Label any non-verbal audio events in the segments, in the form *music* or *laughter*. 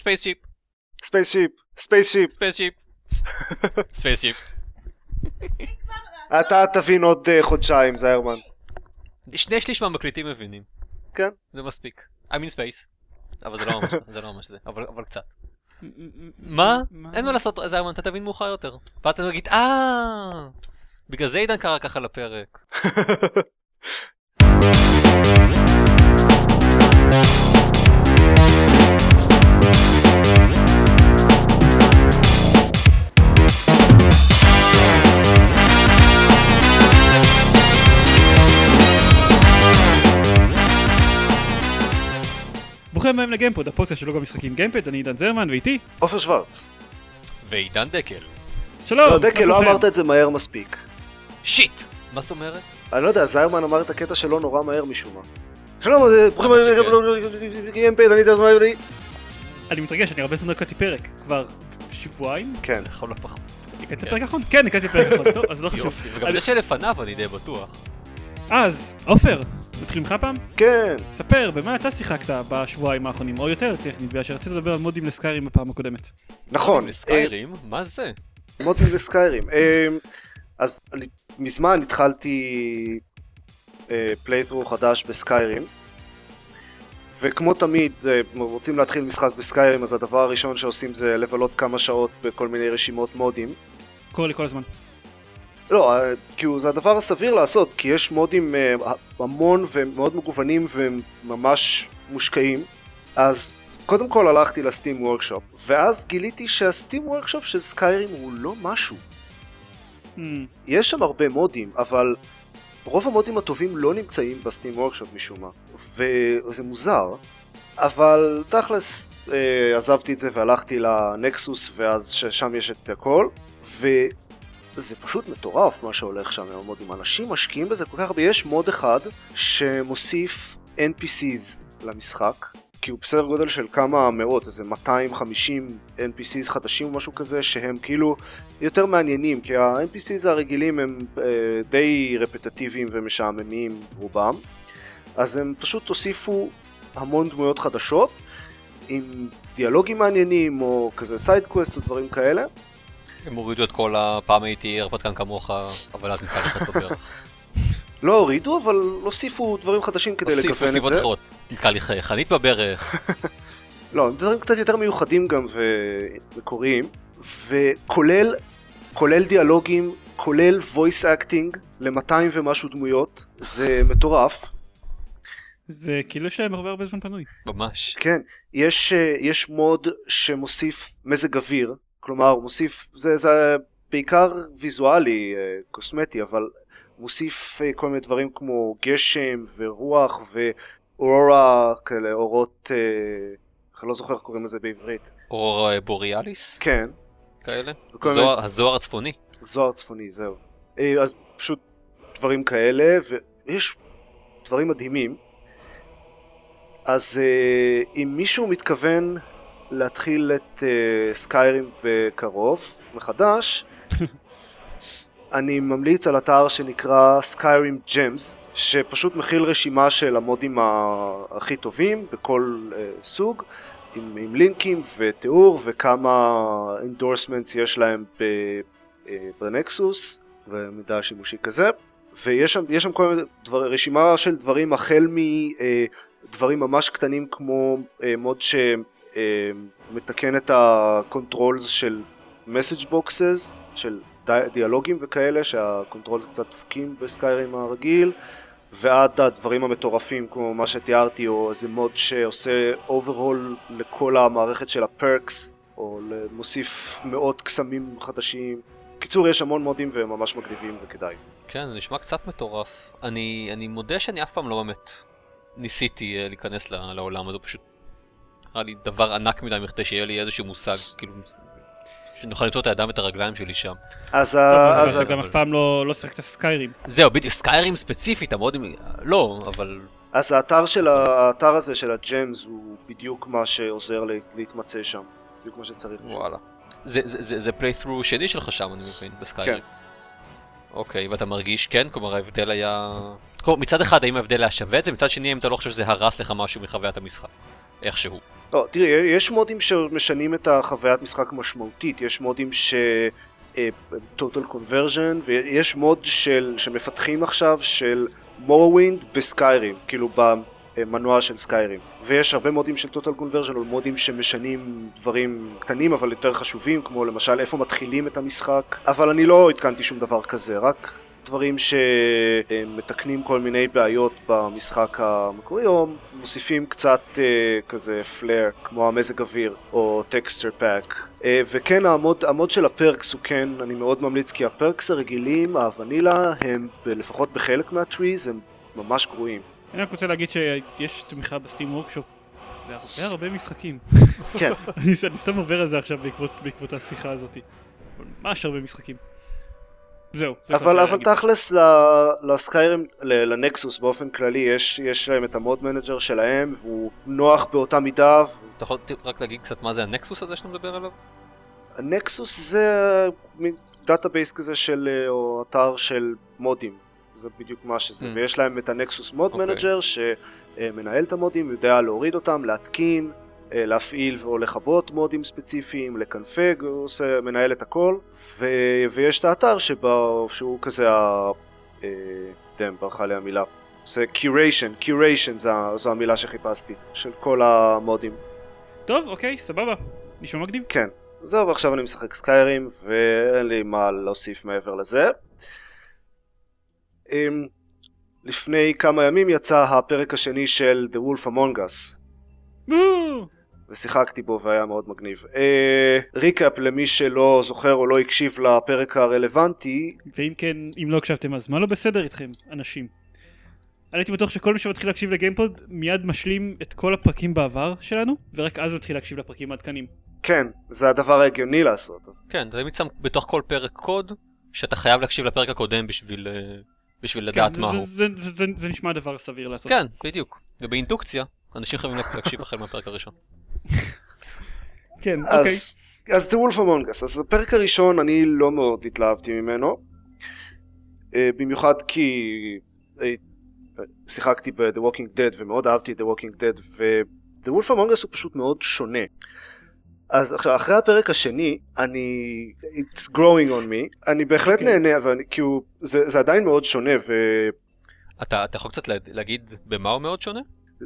Spaceship. Spaceship, spaceship. Spaceship. Spaceship. אתה תבין עוד אה, חודשיים, זיירמן. שני שליש מהמקליטים מבינים. כן. זה מספיק. I'm in space. אבל זה לא ממש זה, לא ממש זה, אבל אבל קצת. מה? אין מה לעשות, זיירמן, אתה תבין מאוחר יותר. ואתה תגיד, אה... בגלל זה עידן קרא ככה לפרק. *laughs* ברוכים הבאים לגיימפוד, הפודקאסט של לוגו משחקים גיימפד, אני עידן זרמן ואיתי, עופר שוורץ. ועידן דקל. שלום. לא, דקל, לא? אמרת את זה מהר מספיק. שיט! מה זאת אומרת? אני לא יודע, זיירמן אמר את הקטע שלו נורא מהר משום מה. שלום, אה, ברוכים הבאים גיימפד, אני יודע מה אני... אני מתרגש, אני הרבה זמן לא הקלטתי פרק, כבר שבועיים? כן. לכל הפחות. הקלטתי כן. פרק האחרון? כן, הקלטתי פרק האחרון, טוב, אז לא חשוב. וגם אני- זה שלפניו אני די בטוח. אז, עופר, נתחיל ממך פעם? כן. ספר, במה אתה שיחקת בשבועיים האחרונים, או יותר טכנית, בגלל שרציתי לדבר על מודים לסקיירים בפעם הקודמת. נכון. לסקיירים? מה זה? אה, מודים וסקיירים. אה, אז מזמן התחלתי playthrough חדש ב Skyrim. וכמו תמיד, אה, רוצים להתחיל משחק ב Skyrim, אז הדבר הראשון שעושים זה לבלות כמה שעות בכל מיני רשימות מודים. קורה לי כל הזמן. לא, כאילו זה הדבר הסביר לעשות, כי יש מודים אה, המון ומאוד מגוונים וממש מושקעים. אז קודם כל הלכתי ל Steam Workshop, ואז גיליתי שה Steam Workshop של Skyrim הוא לא משהו. Hmm, יש שם הרבה מודים, אבל רוב המודים הטובים לא נמצאים בסטים וורקשופ משום מה, וזה מוזר. אבל תכלס אה, עזבתי את זה והלכתי לנקסוס ואז ששם יש את הכל וזה פשוט מטורף מה שהולך שם עם המודים אנשים משקיעים בזה כל כך הרבה. יש מוד אחד שמוסיף NPCs למשחק כי הוא בסדר גודל של כמה מאות איזה 250 NPCs חדשים או משהו כזה שהם כאילו יותר מעניינים כי ה-NPCs הרגילים הם אה, די רפטטיביים ומשעממים רובם. אז הם פשוט הוסיפו המון דמויות חדשות עם דיאלוגים מעניינים או כזה side quest או דברים כאלה הם הורידו את כל הפעם הייתי הרפתקן כמוך, אבל אז נתקע לך בברך. *laughs* לא הורידו אבל הוסיפו דברים חדשים כדי הוסיפו לכוון את סיבות זה אחרות. נתקע לי חנית בברך. *laughs* לא, דברים קצת יותר מיוחדים גם ומקוריים וכולל כולל דיאלוגים כולל voice acting ל-200 ומשהו דמויות זה מטורף זה כאילו יש להם הרבה הרבה זמן פנוי. ממש. כן, יש, אה, יש מוד שמוסיף מזג אוויר, כלומר הוא מוסיף, זה, זה בעיקר ויזואלי, אה, קוסמטי, אבל מוסיף אה, כל מיני דברים כמו גשם ורוח ואורורה, כאלה אורות, אה, אני לא זוכר איך קוראים לזה בעברית. אור אה, בוריאליס? כן, כאלה? וכל מיני- זוהר- הזוהר הצפוני. זוהר צפוני, זהו. אז פשוט דברים כאלה, ויש דברים מדהימים. אז אם מישהו מתכוון להתחיל את אה, סקיירים בקרוב, מחדש, *laughs* אני ממליץ על אתר שנקרא סקיירים ג'מס, שפשוט מכיל רשימה של המודים הכי טובים בכל אה, סוג, עם, עם לינקים ותיאור וכמה endorsements יש להם ב... אה, ב Nexus ומידע שימושי כזה. ויש שם, שם כל מיני דבר, רשימה של דברים החל מדברים ממש קטנים כמו מוד שמתקן את ה controls של message boxes של די, דיאלוגים וכאלה שה controls קצת דפוקים ב Skyrim הרגיל ועד הדברים המטורפים כמו מה שתיארתי או איזה מוד שעושה overhaul לכל המערכת של ה perks או מוסיף מאות קסמים חדשים קיצור יש המון מודים והם ממש מגניבים וכדאי. כן, זה נשמע קצת מטורף. אני, אני מודה שאני אף פעם לא באמת ניסיתי אה, להיכנס לעולם הזה, פשוט נראה לי דבר ענק מדי מכדי שיהיה לי איזשהו מושג, כאילו, שנוכל למצוא את הידיים ואת הרגליים שלי שם. אז, ה... אתה. גם אף פעם לא לא שיחקת סקיירים. זהו, בדיוק, סקיירים ספציפית, המודים, לא, אבל אז האתר של האתר הזה של הג'מס הוא בדיוק מה שעוזר לה- להתמצא שם. בדיוק מה שצריך. וואלה. זה, זה, זה, זה פליית'רו שני שלך שם, אני מבין, בסקיירים. כן. אוקיי, ואתה מרגיש כן? כלומר ההבדל היה... כלומר, מצד אחד האם ההבדל היה שווה את זה, מצד שני האם אתה לא חושב שזה הרס לך משהו מחוויית המשחק. איכשהו. לא, תראי, יש מודים שמשנים את החוויית משחק משמעותית, יש מודים ש... אה, total conversion ויש מוד של, שמפתחים עכשיו של Morrowind ב Skyrim, כאילו במנוע של Skyrim. ויש הרבה מודים של total conversion או מודים שמשנים דברים קטנים אבל יותר חשובים כמו למשל איפה מתחילים את המשחק. אבל אני לא עדכנתי שום דבר כזה רק דברים שמתקנים כל מיני בעיות במשחק המקורי או מוסיפים קצת אה, כזה flair כמו המזג אוויר או texture pack אה, וכן המוד, המוד של ה perks הוא כן אני מאוד ממליץ כי ה perks הרגילים הוונילה הם לפחות בחלק מה trees הם ממש גרועים אני רק רוצה להגיד שיש תמיכה ב Steam Workshop להרבה הרבה משחקים. כן. אני *laughs* אני סתם עובר על זה עכשיו בעקבות, בעקבות השיחה הזאת. ממש הרבה משחקים. זהו. זה אבל, אבל. תכלס ל- ל Skyrim, ל Nexus באופן כללי יש, יש להם את ה mod manager שלהם והוא נוח באותה מידה אתה יכול רק להגיד קצת מה זה ה Nexus הזה שאתה מדבר עליו? ה Nexus זה מין database כזה של, אה, או אתר של מודים, זה בדיוק מה שזה, Mm. ויש להם את ה Nexus mod אוקיי. manager שמנהל את המודים, יודע להוריד אותם, להתקין, להפעיל או לכבות מודים ספציפיים, לקנפג, הוא עושה, מנהל את הכל, ו, ויש את האתר שבו, שהוא כזה ה... אה, damn, ברחה לי המילה. זה curation, curation זו, זו המילה שחיפשתי, של כל המודים. טוב, אוקיי, סבבה. נשמע מגניב. כן. זהו, ועכשיו אני משחק סקיירים, ואין לי מה להוסיף מעבר לזה. אמ, לפני כמה ימים יצא הפרק השני של The Wolf Among Us! ושיחקתי בו והיה מאוד מגניב. אה, ריקאפ למי שלא זוכר או לא הקשיב לפרק הרלוונטי, ואם כן, אם לא הקשבתם אז מה לא בסדר איתכם, אנשים? אני הייתי בטוח שכל מי שמתחיל להקשיב לגיימפוד מיד משלים את כל הפרקים בעבר שלנו, ורק אז מתחיל להקשיב לפרקים העדכניים. כן, זה הדבר ההגיוני לעשות. כן, אתה תמיד שם בתוך כל פרק קוד שאתה חייב להקשיב לפרק הקודם בשביל, אה, בשביל לדעת כן, מה זה- הוא. זה- זה- זה- זה נשמע דבר סביר לעשות. כן, בדיוק. ובאינדוקציה, אנשים חייבים להקשיב החל מהפרק הראשון. כן, אוקיי. אז, The Wolf Among Us, אז הפרק הראשון אני לא מאוד התלהבתי ממנו, אה, במיוחד כי אה, שיחקתי ב-The Walking Dead ומאוד אהבתי את The Walking Dead ו-The Wolf Among Us הוא פשוט מאוד שונה. אז עכשיו, אחרי הפרק השני, אני... It's growing on me, אני בהחלט כן. נהנה, אבל כי הוא... זה, זה עדיין מאוד שונה, אתה, אתה יכול קצת לה- להגיד במה הוא מאוד שונה?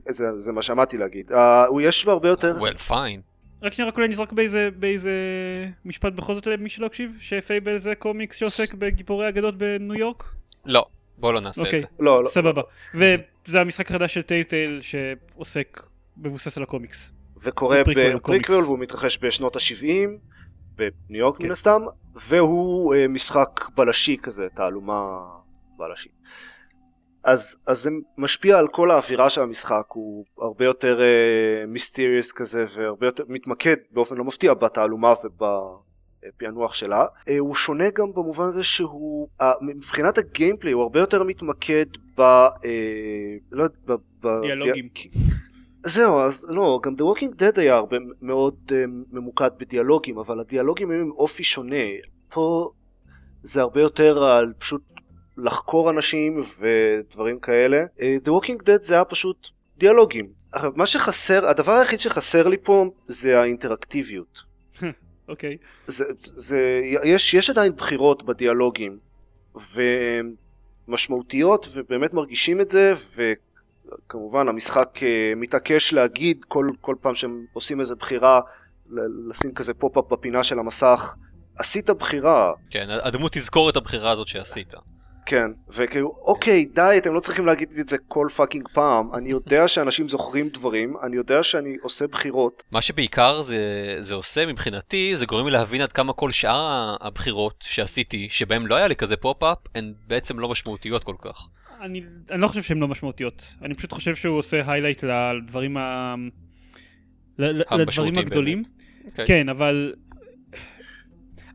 וזה זה מה שאמרתי להגיד. Uh, הוא יש הרבה יותר... well fine. רק שנייה, רק אולי נזרוק באיזה, באיזה משפט בכל זאת למי שלא הקשיב, ש-Fables זה קומיקס שעוסק בגיבורי אגדות בניו יורק? לא, בוא לא נעשה אוקיי. את זה. לא, לא. סבבה. וזה המשחק החדש של Telltale שעוסק, מבוסס על הקומיקס. וקורה בפריקוול. והוא מתרחש בשנות ה-70 בניו יורק כן. מן הסתם והוא אה, משחק בלשי כזה תעלומה בלשית אז, אז זה משפיע על כל האווירה של המשחק הוא הרבה יותר מיסטריוס כזה והרבה יותר מתמקד באופן לא מפתיע בתעלומה ובפענוח שלה אה, הוא שונה גם במובן הזה שהוא אה, מבחינת הגיימפליי הוא הרבה יותר מתמקד ב... אה, לא יודע, ב... ב- דיאלוגים. זהו, אז לא, גם The Walking Dead היה הרבה מאוד uh, ממוקד בדיאלוגים, אבל הדיאלוגים היו עם אופי שונה. פה זה הרבה יותר על פשוט לחקור אנשים ודברים כאלה. Uh, The Walking Dead זה היה פשוט דיאלוגים. עכשיו, מה שחסר, הדבר היחיד שחסר לי פה זה האינטראקטיביות. *laughs* אוקיי. זה, זה, יש, יש עדיין בחירות בדיאלוגים, ומשמעותיות, ובאמת מרגישים את זה, וכמובן המשחק אה, מתעקש להגיד כל, כל פעם שהם עושים איזה בחירה, לשים כזה pop-up בפינה של המסך, עשית בחירה, כן, הדמות תזכור את הבחירה הזאת שעשית. כן, וכאילו, אוקיי, די, אתם לא צריכים להגיד את זה כל fucking פעם, אני יודע *laughs* שאנשים זוכרים דברים, אני יודע שאני עושה בחירות, מה שבעיקר זה, זה עושה מבחינתי, זה גורם לי להבין עד כמה כל שאר הבחירות שעשיתי, שבהם לא היה לי כזה pop-up, הן בעצם לא משמעותיות כל כך. אני, אני לא חושב שהן לא משמעותיות. אני פשוט חושב שהוא עושה highlight לדברים ה... לדברים הגדולים. אוקיי. כן, אבל...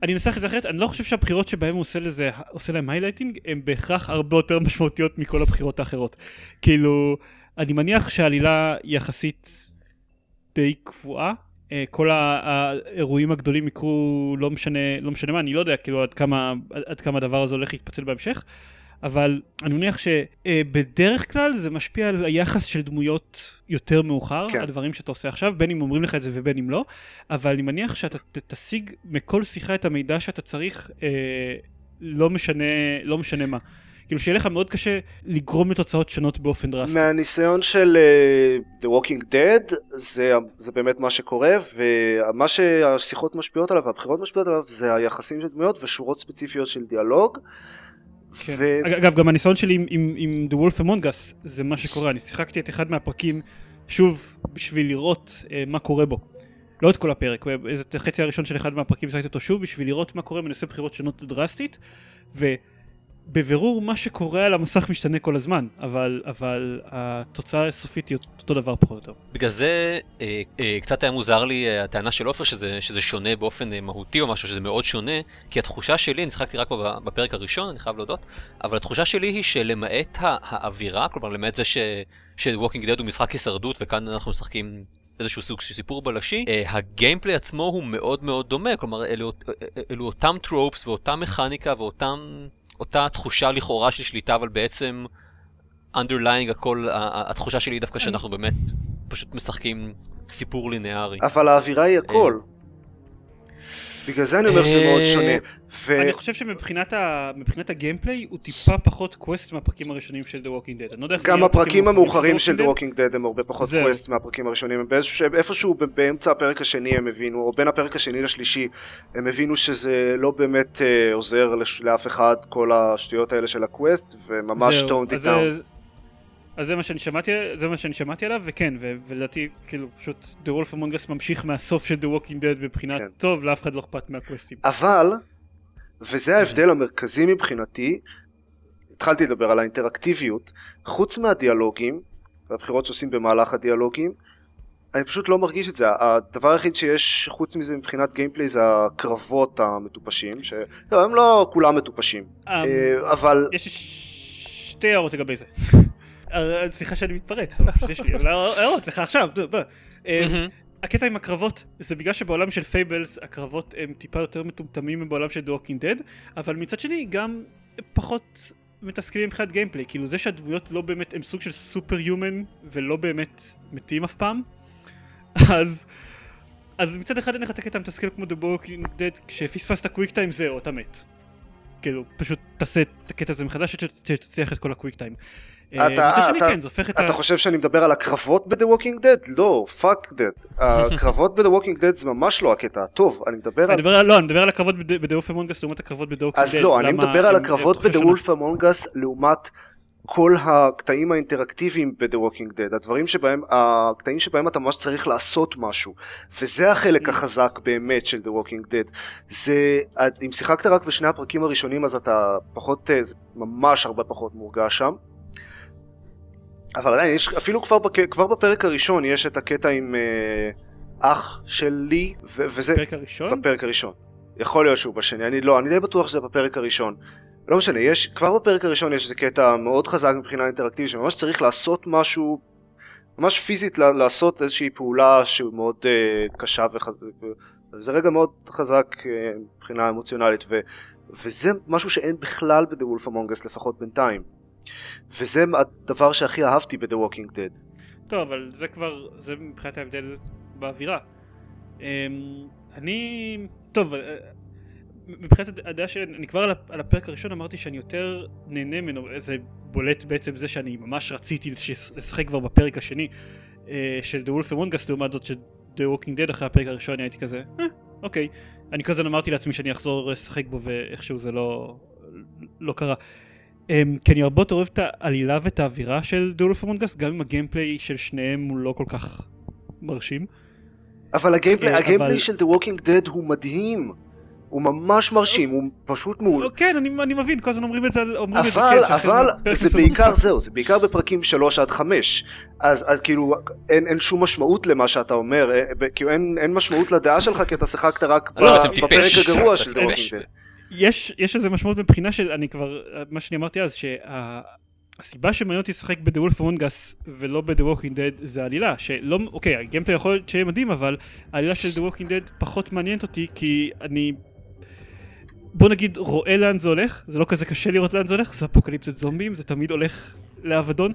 אני אנסח את זה אחרת, אני לא חושב שהבחירות שבהם הוא עושה לזה, עושה להם highlighting, הן בהכרח הרבה יותר משמעותיות מכל הבחירות האחרות. כאילו, אני מניח שהעלילה יחסית די קבועה. אה, כל האירועים הגדולים יקרו לא משנה, לא משנה מה, אני לא יודע כאילו עד כמה, עד כמה הדבר הזה הולך להתפצל בהמשך, אבל אני מניח שבדרך כלל זה משפיע על היחס של דמויות יותר מאוחר, כן. הדברים שאתה עושה עכשיו, בין אם אומרים לך את זה ובין אם לא, אבל אני מניח שאתה תשיג מכל שיחה את המידע שאתה צריך, אה, לא משנה, לא משנה מה. כאילו שיהיה לך מאוד קשה לגרום לתוצאות שונות באופן דרסטי. מהניסיון של uh, The Walking Dead זה, זה באמת מה שקורה ומה שהשיחות משפיעות עליו והבחירות משפיעות עליו זה היחסים של דמויות ושורות ספציפיות של דיאלוג. כן. ו... אגב, גם הניסיון שלי עם, עם, עם The Wolf Among Us, זה מה שקורה. אני שיחקתי את אחד מהפרקים, שוב, בשביל לראות אה, מה קורה בו. לא את כל הפרק, את החצי הראשון של אחד מהפרקים שיחקתי אותו שוב, בשביל לראות מה קורה בנושא בחירות שונות דרסטית, ובבירור מה שקורה על המסך משתנה כל הזמן, אבל, אבל התוצאה הסופית היא אותו דבר פחות או יותר. בגלל זה אה, אה, קצת היה מוזר לי אה, הטענה של עופר שזה, שזה שונה באופן אה, מהותי או משהו, שזה מאוד שונה, כי התחושה שלי, אני שיחקתי רק בפרק הראשון, אני חייב להודות, אבל התחושה שלי היא שלמעט האווירה, כלומר למעט זה ש- ש-Walking Dead הוא משחק הישרדות וכאן אנחנו משחקים איזשהו סוג של סיפור בלשי, אה, ה gameplay עצמו הוא מאוד מאוד דומה, כלומר אלו, אה, אלו אותם tropes ואותה מכניקה ואותם... אותה תחושה לכאורה של שליטה, אבל בעצם underlying הכל, התחושה שלי היא דווקא שאנחנו באמת פשוט משחקים סיפור לינארי. אבל האווירה היא הכל. בגלל זה אני אומר שזה מאוד אה, שונה. ו... אני חושב שמבחינת ה- מבחינת ה gameplay הוא טיפה פחות quest מהפרקים הראשונים של The Walking Dead. אני לא יודע איך זה גם הפרקים המאוחרים של The. Walking Dead הם הרבה פחות. quest מהפרקים הראשונים, באיזשהו- איפשהו באמצע הפרק השני הם הבינו, או בין הפרק השני לשלישי, הם הבינו שזה לא באמת אה, עוזר לש- לאף אחד כל השטויות האלה של ה quest, וממש toned אותם. אז זה מה שאני שמעתי, זה מה שאני שמעתי עליו, וכן, ולדעתי, כאילו, פשוט The Wolf Among Us ממשיך מהסוף של The Walking Dead מבחינת כן. טוב, לאף אחד לא אכפת מה quest-ים. אבל, וזה ההבדל המרכזי מבחינתי, התחלתי לדבר על האינטראקטיביות, חוץ מהדיאלוגים, והבחירות שעושים במהלך הדיאלוגים, אני פשוט לא מרגיש את זה. הדבר היחיד שיש חוץ מזה מבחינת gameplay זה הקרבות המטופשים, ש... לא, הם לא כולם מטופשים, אה, אבל... יש שתי הערות לגבי זה. אה, סליחה שאני מתפרץ, אבל פשוט יש לי אבל *laughs* הערות לך עכשיו. אה. הקטע עם הקרבות זה בגלל שבעולם של Fables הקרבות הם טיפה יותר מטומטמים מבעולם של Walking Dead אבל מצד שני גם פחות מתסכלים מבחינת gameplay כאילו זה שהדמויות לא באמת הם סוג של super human ולא באמת מתים אף פעם אז אז מצד אחד אין לך את הקטע המתסכל כמו Walking Dead כשפספסת quick time זהו אתה מת כאילו פשוט תעשה את הקטע הזה מחדש שתצליח את כל ה quick time מצד שני אתה- כן זה הופך את ה... אתה חושב שאני מדבר על הקרבות ב-The Walking Dead? לא, fuck that. הקרבות ב-The Walking Dead זה ממש לא הקטע הטוב, אני מדבר אני על... מדבר על, לא, אני מדבר על הקרבות בדאוף אמונגס לעומת הקרבות בדאוף אז לא, אני מדבר על הקרבות ב-The Wolf Among Us לעומת כל הקטעים האינטראקטיביים ב-The Walking Dead, הדברים שבהם, הקטעים שבהם אתה ממש צריך לעשות משהו, וזה החלק החזק באמת של The Walking Dead. זה, אם שיחקת רק בשני הפרקים הראשונים אז אתה פחות, אה, זה ממש הרבה פחות מורגש שם. אבל עדיין, יש, אפילו כבר, בק, כבר בפרק הראשון יש את הקטע עם אה, אח שלי, ו- וזה... בפרק הראשון? בפרק הראשון. יכול להיות שהוא בשני, אני לא, אני די בטוח שזה בפרק הראשון. לא משנה, יש, כבר בפרק הראשון יש איזה קטע מאוד חזק מבחינה אינטראקטיבית, שממש צריך לעשות משהו, ממש פיזית לעשות איזושהי פעולה שהוא מאוד uh, קשה וחזק, וזה רגע מאוד חזק uh, מבחינה אמוציונלית, ו, וזה משהו שאין בכלל Wolf Among Us לפחות בינתיים. וזה הדבר שהכי אהבתי ב-The Walking Dead. טוב, אבל זה כבר, זה מבחינת ההבדל באווירה. אמ, אני, טוב, אה, מבחינת הדעה שלי, אני כבר על הפרק הראשון אמרתי שאני יותר נהנה ממנו, זה בולט בעצם זה שאני ממש רציתי לש- לשחק כבר בפרק השני אה, של The Wolf Among Us, לעומת זאת של The Walking Dead אחרי הפרק הראשון, אני הייתי כזה, אה, אוקיי. אני כזה אמרתי לעצמי שאני אחזור לשחק בו ואיכשהו זה לא, לא קרה. Um, כי אני הרבה יותר אוהב את העלילה ואת האווירה של Among Us, גם אם הגיימפליי של שניהם הוא לא כל כך מרשים. אבל הגיימפליי, אה, הגיימפליי אבל- של The Walking Dead הוא מדהים. הוא ממש מרשים, הוא פשוט מעול. לא, כן, אני, אני מבין, כל הזמן אומרים את זה, אומרים את זה, אבל, אבל זה בעיקר. זהו, זה בעיקר בפרקים 3 עד 5. אז, אז כאילו אין, אין שום משמעות למה שאתה אומר, אה, כאילו אין, אין משמעות לדעה שלך כי אתה שיחקת רק ב- לא, בפרק הגרוע של The טיפש. Walking Dead. יש, יש לזה משמעות מבחינה של, אני כבר, מה שאני אמרתי אז, שהסיבה שמעניין אותי לשחק ב-The Wolf Among Us ולא ב-The Walking Dead זה העלילה, שלא, אוקיי, הגיימפליי יכול להיות שיהיה מדהים, אבל העלילה של The Walking Dead פחות מעניינת אותי, כי אני... בוא נגיד רואה לאן זה הולך, זה לא כזה קשה לראות לאן זה הולך, זה אפוקליפסת זומבים, זה תמיד הולך לאבדון.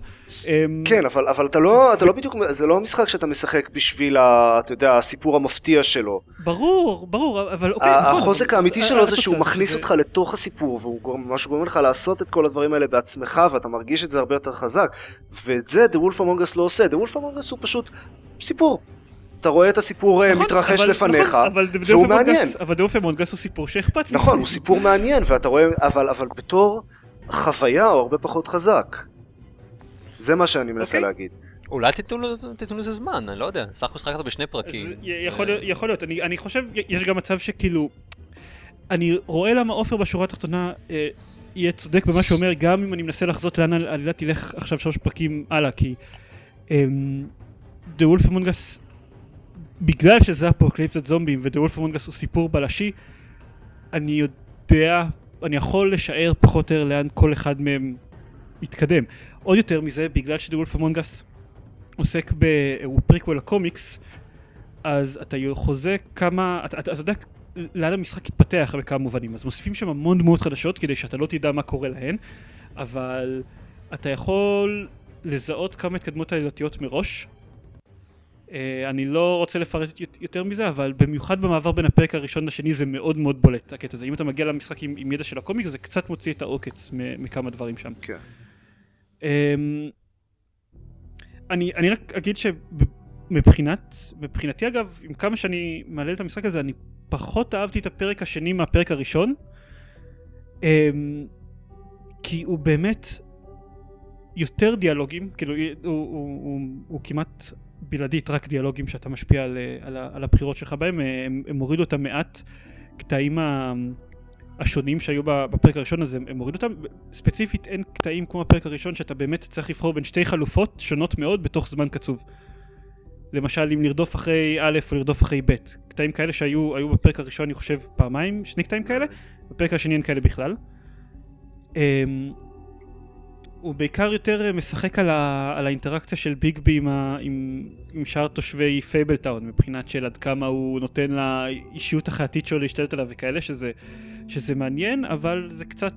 אמ, כן, אבל, אבל אתה, לא, אתה לא בדיוק, זה לא משחק שאתה משחק בשביל, ה, אתה יודע, הסיפור המפתיע שלו. ברור, ברור, אבל אוקיי, נכון. החוזק אבל- האמיתי שלו זה שהוא מכניס שזה- אותך לתוך הסיפור, והוא גורם- מה שגורם לך לעשות את כל הדברים האלה בעצמך, ואתה מרגיש את זה הרבה יותר חזק. ואת זה The Wolf Among Us לא עושה, The Wolf Among Us הוא פשוט סיפור. אתה רואה את הסיפור אה, נכון, מתרחש אבל- לפניך, נכון, אבל והוא Among מעניין. Us- אבל דאופי מונגס הוא סיפור שאכפת לי. נכון, הוא סיפור מעניין, ואתה רואה, אבל, אבל בתור חוויה הוא הרבה פחות חזק. זה מה שאני מנסה אוקיי. להגיד. אולי תיתנו לזה- זמן, אני לא יודע. סך הכל משחק אותו בשני אז פרקים. יכול להיות- יכול להיות, אני אני חושב, יש גם מצב שכאילו, אני רואה למה עופר בשורה התחתונה אה, יהיה צודק במה שהוא אומר, גם אם אני מנסה לחזות לאן העלילה תלך עכשיו שלוש פרקים הלאה, כי אמ, The Wolf Among Us, בגלל שזה אפוקליפסת זומבים ו-The Wolf Among Us הוא סיפור בלשי, אני יודע, אני יכול לשער פחות או יותר לאן כל אחד מהם יתקדם. עוד יותר מזה, בגלל Among Us עוסק ב... הוא פריקוול לקומיקס, אז אתה חוזה כמה, אתה, אתה, אתה יודע לאן המשחק יתפתח בכמה מובנים, אז מוסיפים שם המון דמויות חדשות כדי שאתה לא תדע מה קורה להן, אבל אתה יכול לזהות כמה התקדמות העלילתיות מראש. Uh, אני לא רוצה לפרט יות- יותר מזה, אבל במיוחד במעבר בין הפרק הראשון לשני זה מאוד מאוד בולט, הקטע הזה. אם אתה מגיע למשחק עם, עם ידע של הקומיקס, זה קצת מוציא את העוקץ מכמה דברים שם. כן. אמ, אני, אני רק אגיד שמבחינת, מבחינתי אגב, עם כמה שאני מעלה את המשחק הזה, אני פחות אהבתי את הפרק השני מהפרק הראשון, אמ, כי הוא באמת יותר דיאלוגים, כאילו הוא, הוא, הוא, הוא, כמעט בלעדית רק דיאלוגים שאתה משפיע על, על, ה- על הבחירות שלך בהם, הם, הם הורידו את המעט קטעים ה... השונים שהיו בפרק הראשון הזה הם הורידו אותם? ספציפית אין קטעים כמו הפרק הראשון שאתה באמת צריך לבחור בין שתי חלופות שונות מאוד בתוך זמן קצוב. למשל אם לרדוף אחרי א' או לרדוף אחרי ב' קטעים כאלה שהיו היו בפרק הראשון אני חושב פעמיים שני קטעים כאלה. בפרק השני אין כאלה בכלל. אמ, הוא בעיקר יותר משחק על, ה, על האינטראקציה של ביגבי עם, ה, עם, עם שאר תושבי Fabletown מבחינת של עד כמה הוא נותן לאישיות החייתית שלו להשתלט עליו וכאלה שזה שזה מעניין, אבל זה קצת...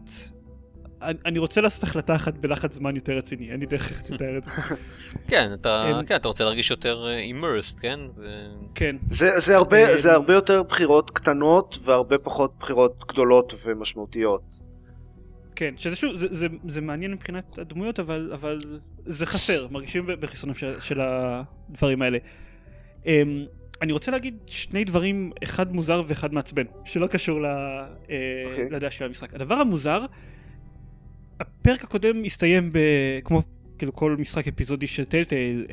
אני, אני רוצה לעשות החלטה אחת בלחץ זמן יותר רציני, אין לי דרך איך לתאר את זה. *laughs* כן, אתה כן, אתה רוצה להרגיש יותר אימרסד, כן? ו- כן, זה, זה, הרבה, אה, זה הרבה יותר בחירות קטנות והרבה פחות בחירות גדולות ומשמעותיות. כן, שזה שוב, זה, זה, זה מעניין מבחינת הדמויות, אבל, אבל זה חסר, מרגישים ב- בחסרונם של, של הדברים האלה. Um, אני רוצה להגיד שני דברים, אחד מוזר ואחד מעצבן, שלא קשור ל, uh, אוקיי. לדעה של המשחק. הדבר המוזר, הפרק הקודם הסתיים ב... כמו כאילו כל משחק אפיזודי של טלטייל, uh,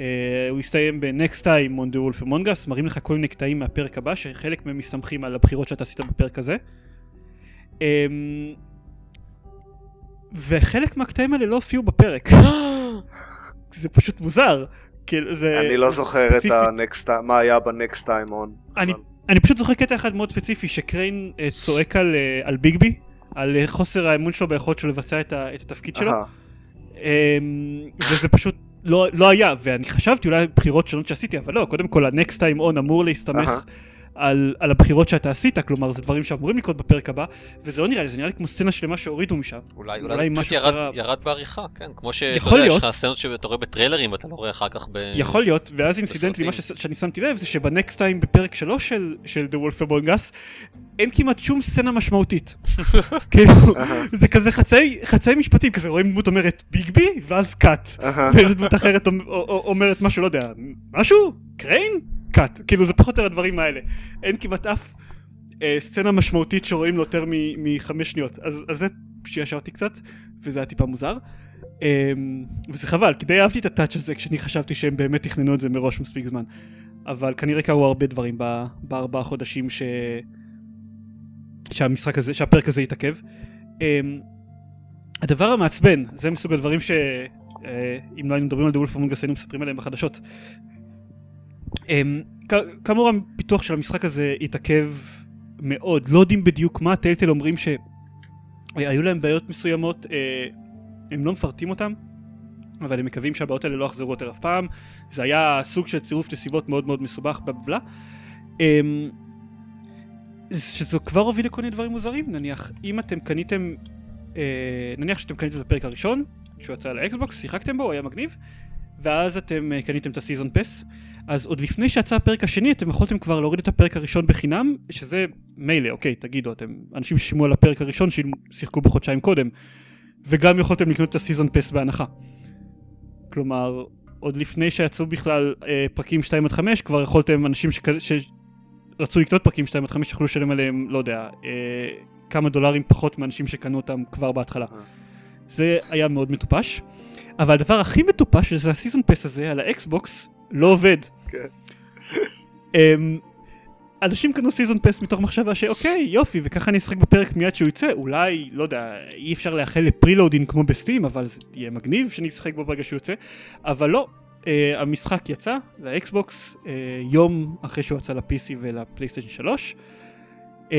הוא הסתיים ב-Next time on the Wolf Among Us, מראים לך כל מיני קטעים מהפרק הבא, שחלק מהם מסתמכים על הבחירות שאתה עשית בפרק הזה. Um, וחלק מהקטעים האלה לא הופיעו בפרק. *gasps* זה פשוט מוזר. זה... אני לא זוכר את ספציפית. time, מה היה ב-next time on. אני, אבל- אני פשוט זוכר קטע אחד מאוד ספציפי שקריין אה, צועק על, אה, על ביגבי, על אה, חוסר האמון שלו ביכולת שלו לבצע את, ה, את התפקיד שלו. אמ, וזה פשוט לא, לא היה, ואני חשבתי אולי בחירות שונות שעשיתי, אבל לא, קודם כל ה-next time on אמור להסתמך. על, על הבחירות שאתה עשית, כלומר זה דברים שאמורים לקרות בפרק הבא, וזה לא נראה לי, זה נראה לי כמו סצנה שלמה שהורידו משם. אולי, אולי אולי פשוט משהו ירד, קרה. ירד בעריכה, כן? כמו ש... יכול יודע, להיות. יש לך סצנות שאתה רואה בטריילרים ואתה לא רואה אחר כך ב... יכול להיות, ואז incidentally מה. ש- שאני שמתי לב זה שב next time בפרק 3 של, של The Wolf Among Us אין כמעט שום סצנה משמעותית. *laughs* כאילו. זה כזה חצאי, חצאי משפטים, כזה רואים דמות אומרת ביג בי ואז קאט. ואיזה דמות אחרת אומ- או- או- אומרת משהו, לא יודע, משהו? קריין? קאט. כאילו זה פחות או יותר הדברים האלה. אין כמעט אף אה, סצנה משמעותית שרואים לו יותר מחמש שניות. אז, אז זה שישר אותי קצת, וזה היה טיפה מוזר. אה, וזה חבל, כי די אהבתי את הטאץ' הזה כשאני חשבתי שהם באמת תכננו את זה מראש מספיק זמן. אבל כנראה קרו הרבה דברים בארבעה חודשים ש... שהמשחק הזה, שהפרק הזה התעכב. אה, הדבר המעצבן, זה מסוג הדברים ש... אה, אם לא היינו מדברים על Wolf Among Us היינו מספרים עליהם בחדשות. כ- כאמור הפיתוח של המשחק הזה התעכב מאוד, לא יודעים בדיוק מה, טלטל אומרים שהיו להם בעיות מסוימות, אה, הם לא מפרטים אותם, אבל הם מקווים שהבעיות האלה לא יחזרו יותר אף פעם, זה היה סוג של צירוף נסיבות מאוד מאוד מסובך בלה בלה. אמ, שזו כבר הוביל לכל מיני דברים מוזרים, נניח, אם אתם קניתם, אה, נניח שאתם קניתם את הפרק הראשון, שהוא יצא לאקסבוקס, שיחקתם בו, הוא היה מגניב, ואז אתם אה, קניתם את הסיזון פס, אז עוד לפני שיצא הפרק השני, אתם יכולתם כבר להוריד את הפרק הראשון בחינם, שזה מילא, אוקיי, תגידו, אתם אנשים ששמעו על הפרק הראשון ששיחקו בחודשיים קודם, וגם יכולתם לקנות את ה season pass בהנחה. כלומר, עוד לפני שיצאו בכלל אה, פרקים 2 עד 5, כבר יכולתם, אנשים שכ... שרצו לקנות פרקים 2 עד 5, יכלו לשלם עליהם, לא יודע, אה, כמה דולרים פחות מאנשים שקנו אותם כבר בהתחלה. אה. זה היה מאוד מטופש. אבל הדבר הכי מטופש זה ה season pass הזה על האקסבוקס לא עובד. כן. אמ, אנשים קנו season pass מתוך מחשבה שאוקיי יופי וככה אני אשחק בפרק מיד שהוא יצא אולי לא יודע אי אפשר לעשות preloading כמו ב-Steam אבל זה יהיה מגניב שאני אשחק בו ברגע שהוא יוצא אבל לא אה, המשחק יצא לאקסבוקס אה, יום אחרי שהוא יצא ל-PC ולפלייסטיישן 3 אמ,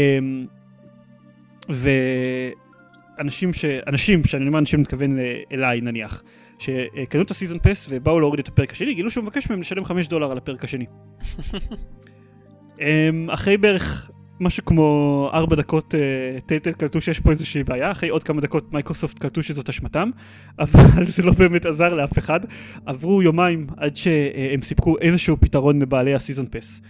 ואנשים ש... אנשים, שאני אומר אנשים מתכוון אליי נניח שקנו את ה season pass ובאו להוריד את הפרק השני גילו שהוא מבקש מהם לשלם 5 דולר על הפרק השני אמ, אחרי בערך משהו כמו 4 דקות אה, Telltale קלטו שיש פה איזושהי בעיה, אחרי עוד כמה דקות מייקרוסופט קלטו שזאת אשמתם, אבל *laughs* זה לא באמת עזר לאף אחד. עברו יומיים עד שהם סיפקו איזשהו פתרון לבעלי ה season pass.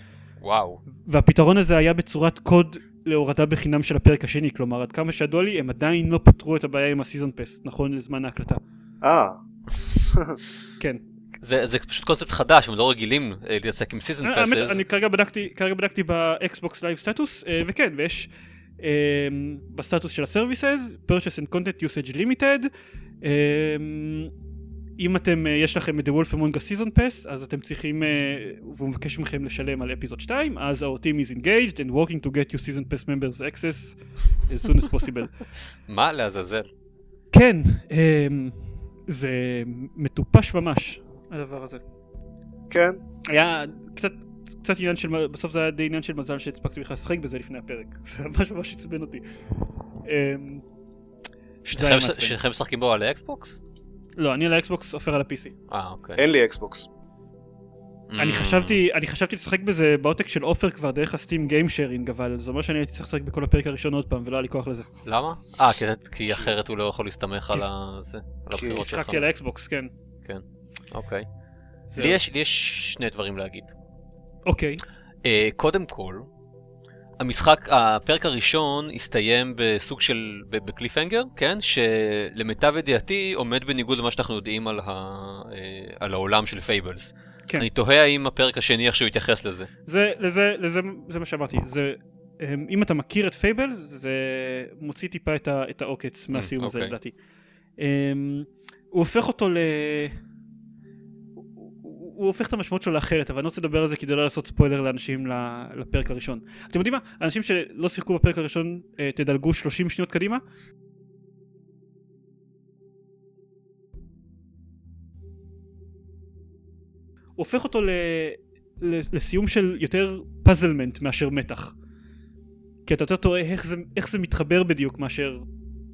וואו. והפתרון הזה היה בצורת קוד להורדה בחינם של הפרק השני, כלומר עד כמה שידוע לי הם עדיין לא פתרו את הבעיה עם ה season pass, נכון לזמן ההקלטה. אה, *laughs* כן. זה, זה פשוט קונספט חדש, הם לא רגילים אה, להתעסק עם season אה, האמת, passes. אני כרגע בדקתי, כרגע בדקתי ב Xbox Live status, וכן, ויש אה, בסטטוס של ה-Services, purchase and content usage limited, אם אתם, אה, יש לכם את The Wolf Among Us Season Pass, אז אתם צריכים, אה, והוא מבקש מכם לשלם על אפיזוד 2, אז our team is engaged and working to get you Season Pass members access as soon as possible. *laughs* מה לעזאזל? כן, אה, זה מטופש ממש, הדבר הזה. כן. היה קצת, קצת עניין של, בסוף זה היה די עניין של מזל שהספקתי בכלל לשחק בזה לפני הפרק. *laughs* זה ממש ממש עצבן אותי. אמ. שניכם משחקים בו על ה-Xbox? לא, אני על ה-Xbox עופר על ה-PC. אה, אוקיי. אין לי Xbox. אני Mm. חשבתי, אני חשבתי לשחק בזה בעותק של עופר כבר דרך ה Steam game sharing, אבל זה אומר שאני הייתי צריך לשחק בכל הפרק הראשון עוד פעם, ולא היה לי כוח לזה. למה? אה, כי- כי אחרת הוא לא יכול להסתמך על כי- זה, על כי הבחירות שלך. שיחקתי על ה-Xbox, כן. אוקיי. זהו. לי יש- לי יש שני דברים להגיד. אוקיי. אה, קודם כל, המשחק, הפרק הראשון הסתיים בסוג של, ב cliffhanger, כן? שלמיטב ידיעתי עומד בניגוד למה שאנחנו יודעים על, ה, אה, על העולם של Fables. כן. אני תוהה האם הפרק השני איכשהו יתייחס לזה. זה, לזה, לזה, זה מה שאמרתי. זה, אם אתה מכיר את Fable, זה מוציא טיפה את, ה, את העוקץ מהסיום הזה אוקיי. לדעתי. אמ, הוא הופך אותו ל... הוא- הופך את המשמעות שלו לאחרת, אבל אני לא רוצה לדבר על זה כדי לא לעשות ספוילר לאנשים לפרק הראשון. אתם יודעים מה? אנשים שלא שיחקו בפרק הראשון, אה, תדלגו 30 שניות קדימה. הופך אותו ל... ל- לסיום של יותר פאזלמנט מאשר מתח. כי אתה יותר תוהה איך זה, איך זה מתחבר בדיוק מאשר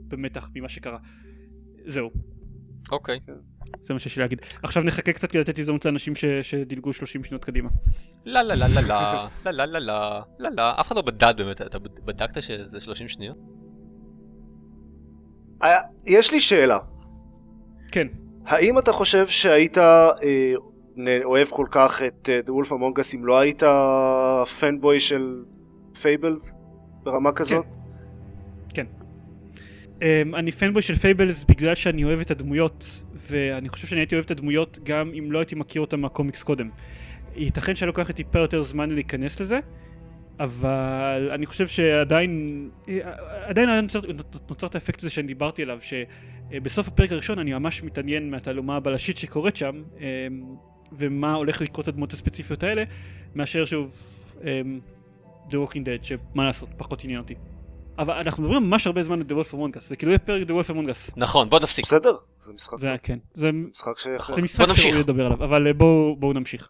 במתח ממה שקרה. זהו, אוקיי. זה מה שיש לי להגיד. עכשיו נחכה קצת כדי לתת הזדמנות לאנשים ש, שדילגו 30 שניות קדימה. לא לא לא לא לא לא לא לא לא לא אף אחד לא בדק באמת, אתה בדקת שזה 30 שניות? אה, יש לי שאלה. כן, האם אתה חושב שהיית אה, אוהב כל כך את אה, The Wolf Among Us אם לא היית fanboy של Fables ברמה כזאת? um, אני fanboy של Fables בגלל שאני אוהב את הדמויות, ואני חושב שאני הייתי אוהב את הדמויות גם אם לא הייתי מכיר אותם מהקומיקס קודם. ייתכן שהיה לוקח לי טיפה יותר זמן להיכנס לזה, אבל אני חושב שעדיין, עדיין נוצר, נוצר את האפקט הזה שאני דיברתי עליו, שבסוף הפרק הראשון אני ממש מתעניין מהתעלומה הבלשית שקורית שם, um, ומה הולך לקרות לדמות הספציפיות האלה, מאשר שוב um, The Walking Dead, שמה לעשות, פחות עניין אותי. אבל אנחנו מדברים ממש הרבה זמן על The Wolf Among Us, זה כאילו יהיה פרק The Wolf Among Us. נכון, בוא נפסיק. בסדר, זה משחק זה כן, זה, משחק שיכול. זה משחק בוא. שראוי לדבר עליו, אבל אה, בואו בואו נמשיך.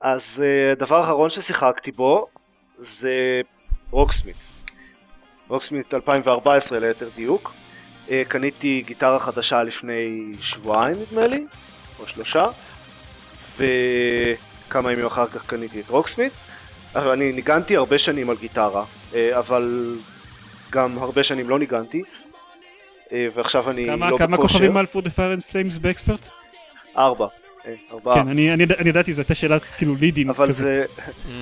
אז אה, הדבר האחרון ששיחקתי בו זה רוקסמית. רוקסמית 2014 ליתר דיוק. אה, קניתי גיטרה חדשה לפני שבועיים נדמה לי, או שלושה, וכמה ימים אחר כך קניתי את Rocksmith. אני ניגנתי הרבה שנים על גיטרה, אה, אבל גם הרבה שנים לא ניגנתי, אה, ועכשיו אני כמה, לא כמה בכושר. כוכבים על Through the Fire and Flames ב expert? ארבע. אה, ארבעה. כן, אני, אני, אני ידעתי, זו הייתה שאלה כאילו לידין אבל. זה,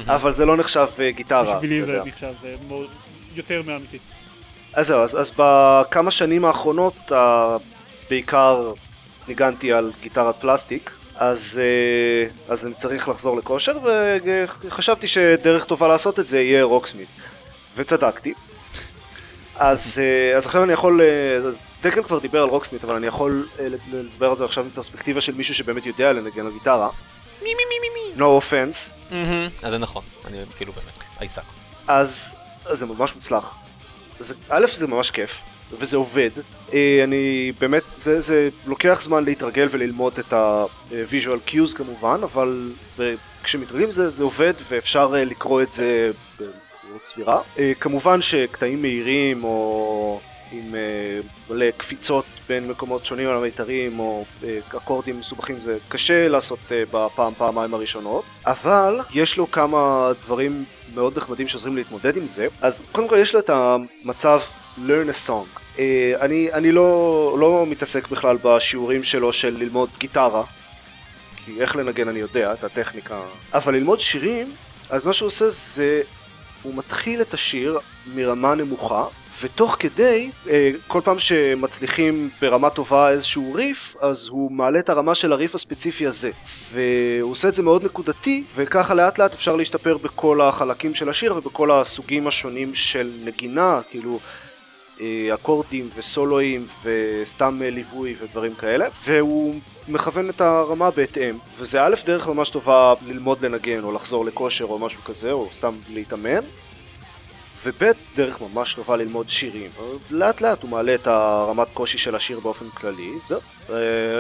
אבל זה לא נחשב גיטרה. בשבילי זה. נחשב יותר מאמיתי. אז זהו, אז, אז בכמה שנים האחרונות בעיקר ניגנתי על גיטרת פלסטיק, אז, אה, אז אני צריך לחזור לכושר, וחשבתי שדרך טובה לעשות את זה יהיה רוקסמית. וצדקתי. אז, אה, אז עכשיו אני יכול, אה, אז דקל כבר דיבר על רוקסמית, אבל אני יכול לדבר על זה עכשיו מפרספקטיבה של מישהו שבאמת יודע לנגן על גיטרה. מי מי מי מי מי. No offense. מהמם. אז זה נכון, אני כאילו באמת, עיסק. אז, אז זה ממש מוצלח. זה, א', זה ממש כיף, וזה עובד. אה, אני באמת, זה, זה לוקח זמן להתרגל וללמוד את ה-visual cues כמובן, אבל כשמתרגלים זה, זה עובד ואפשר אה, לקרוא את זה במהירות סבירה. אה, כמובן שקטעים מהירים או עם אה, מלא קפיצות בין מקומות שונים על המיתרים או אה, אקורדים מסובכים זה קשה לעשות אה, בפעם פעמיים הראשונות. אבל יש לו כמה דברים מאוד נחמדים שעוזרים להתמודד עם זה. אז קודם כל יש לו את המצב learn a song. אני, אני לא, לא מתעסק בכלל בשיעורים שלו של ללמוד גיטרה כי איך לנגן אני יודע את הטכניקה. אבל ללמוד שירים אז מה שהוא עושה זה הוא מתחיל את השיר מרמה נמוכה ותוך כדי, אה, כל פעם שמצליחים ברמה טובה איזשהו ריף, אז הוא מעלה את הרמה של הריף הספציפי הזה. והוא עושה את זה מאוד נקודתי, וככה לאט לאט אפשר להשתפר בכל החלקים של השיר ובכל הסוגים השונים של נגינה, כאילו אה, אקורדים וסולואים וסתם אה, ליווי ודברים כאלה, והוא מכוון את הרמה בהתאם, וזה א' דרך ממש טובה ללמוד לנגן או לחזור לכושר או משהו כזה, או סתם להתאמן. וב' דרך ממש טובה ללמוד שירים. לאט לאט הוא מעלה את הרמת קושי של השיר באופן כללי, זהו. אה,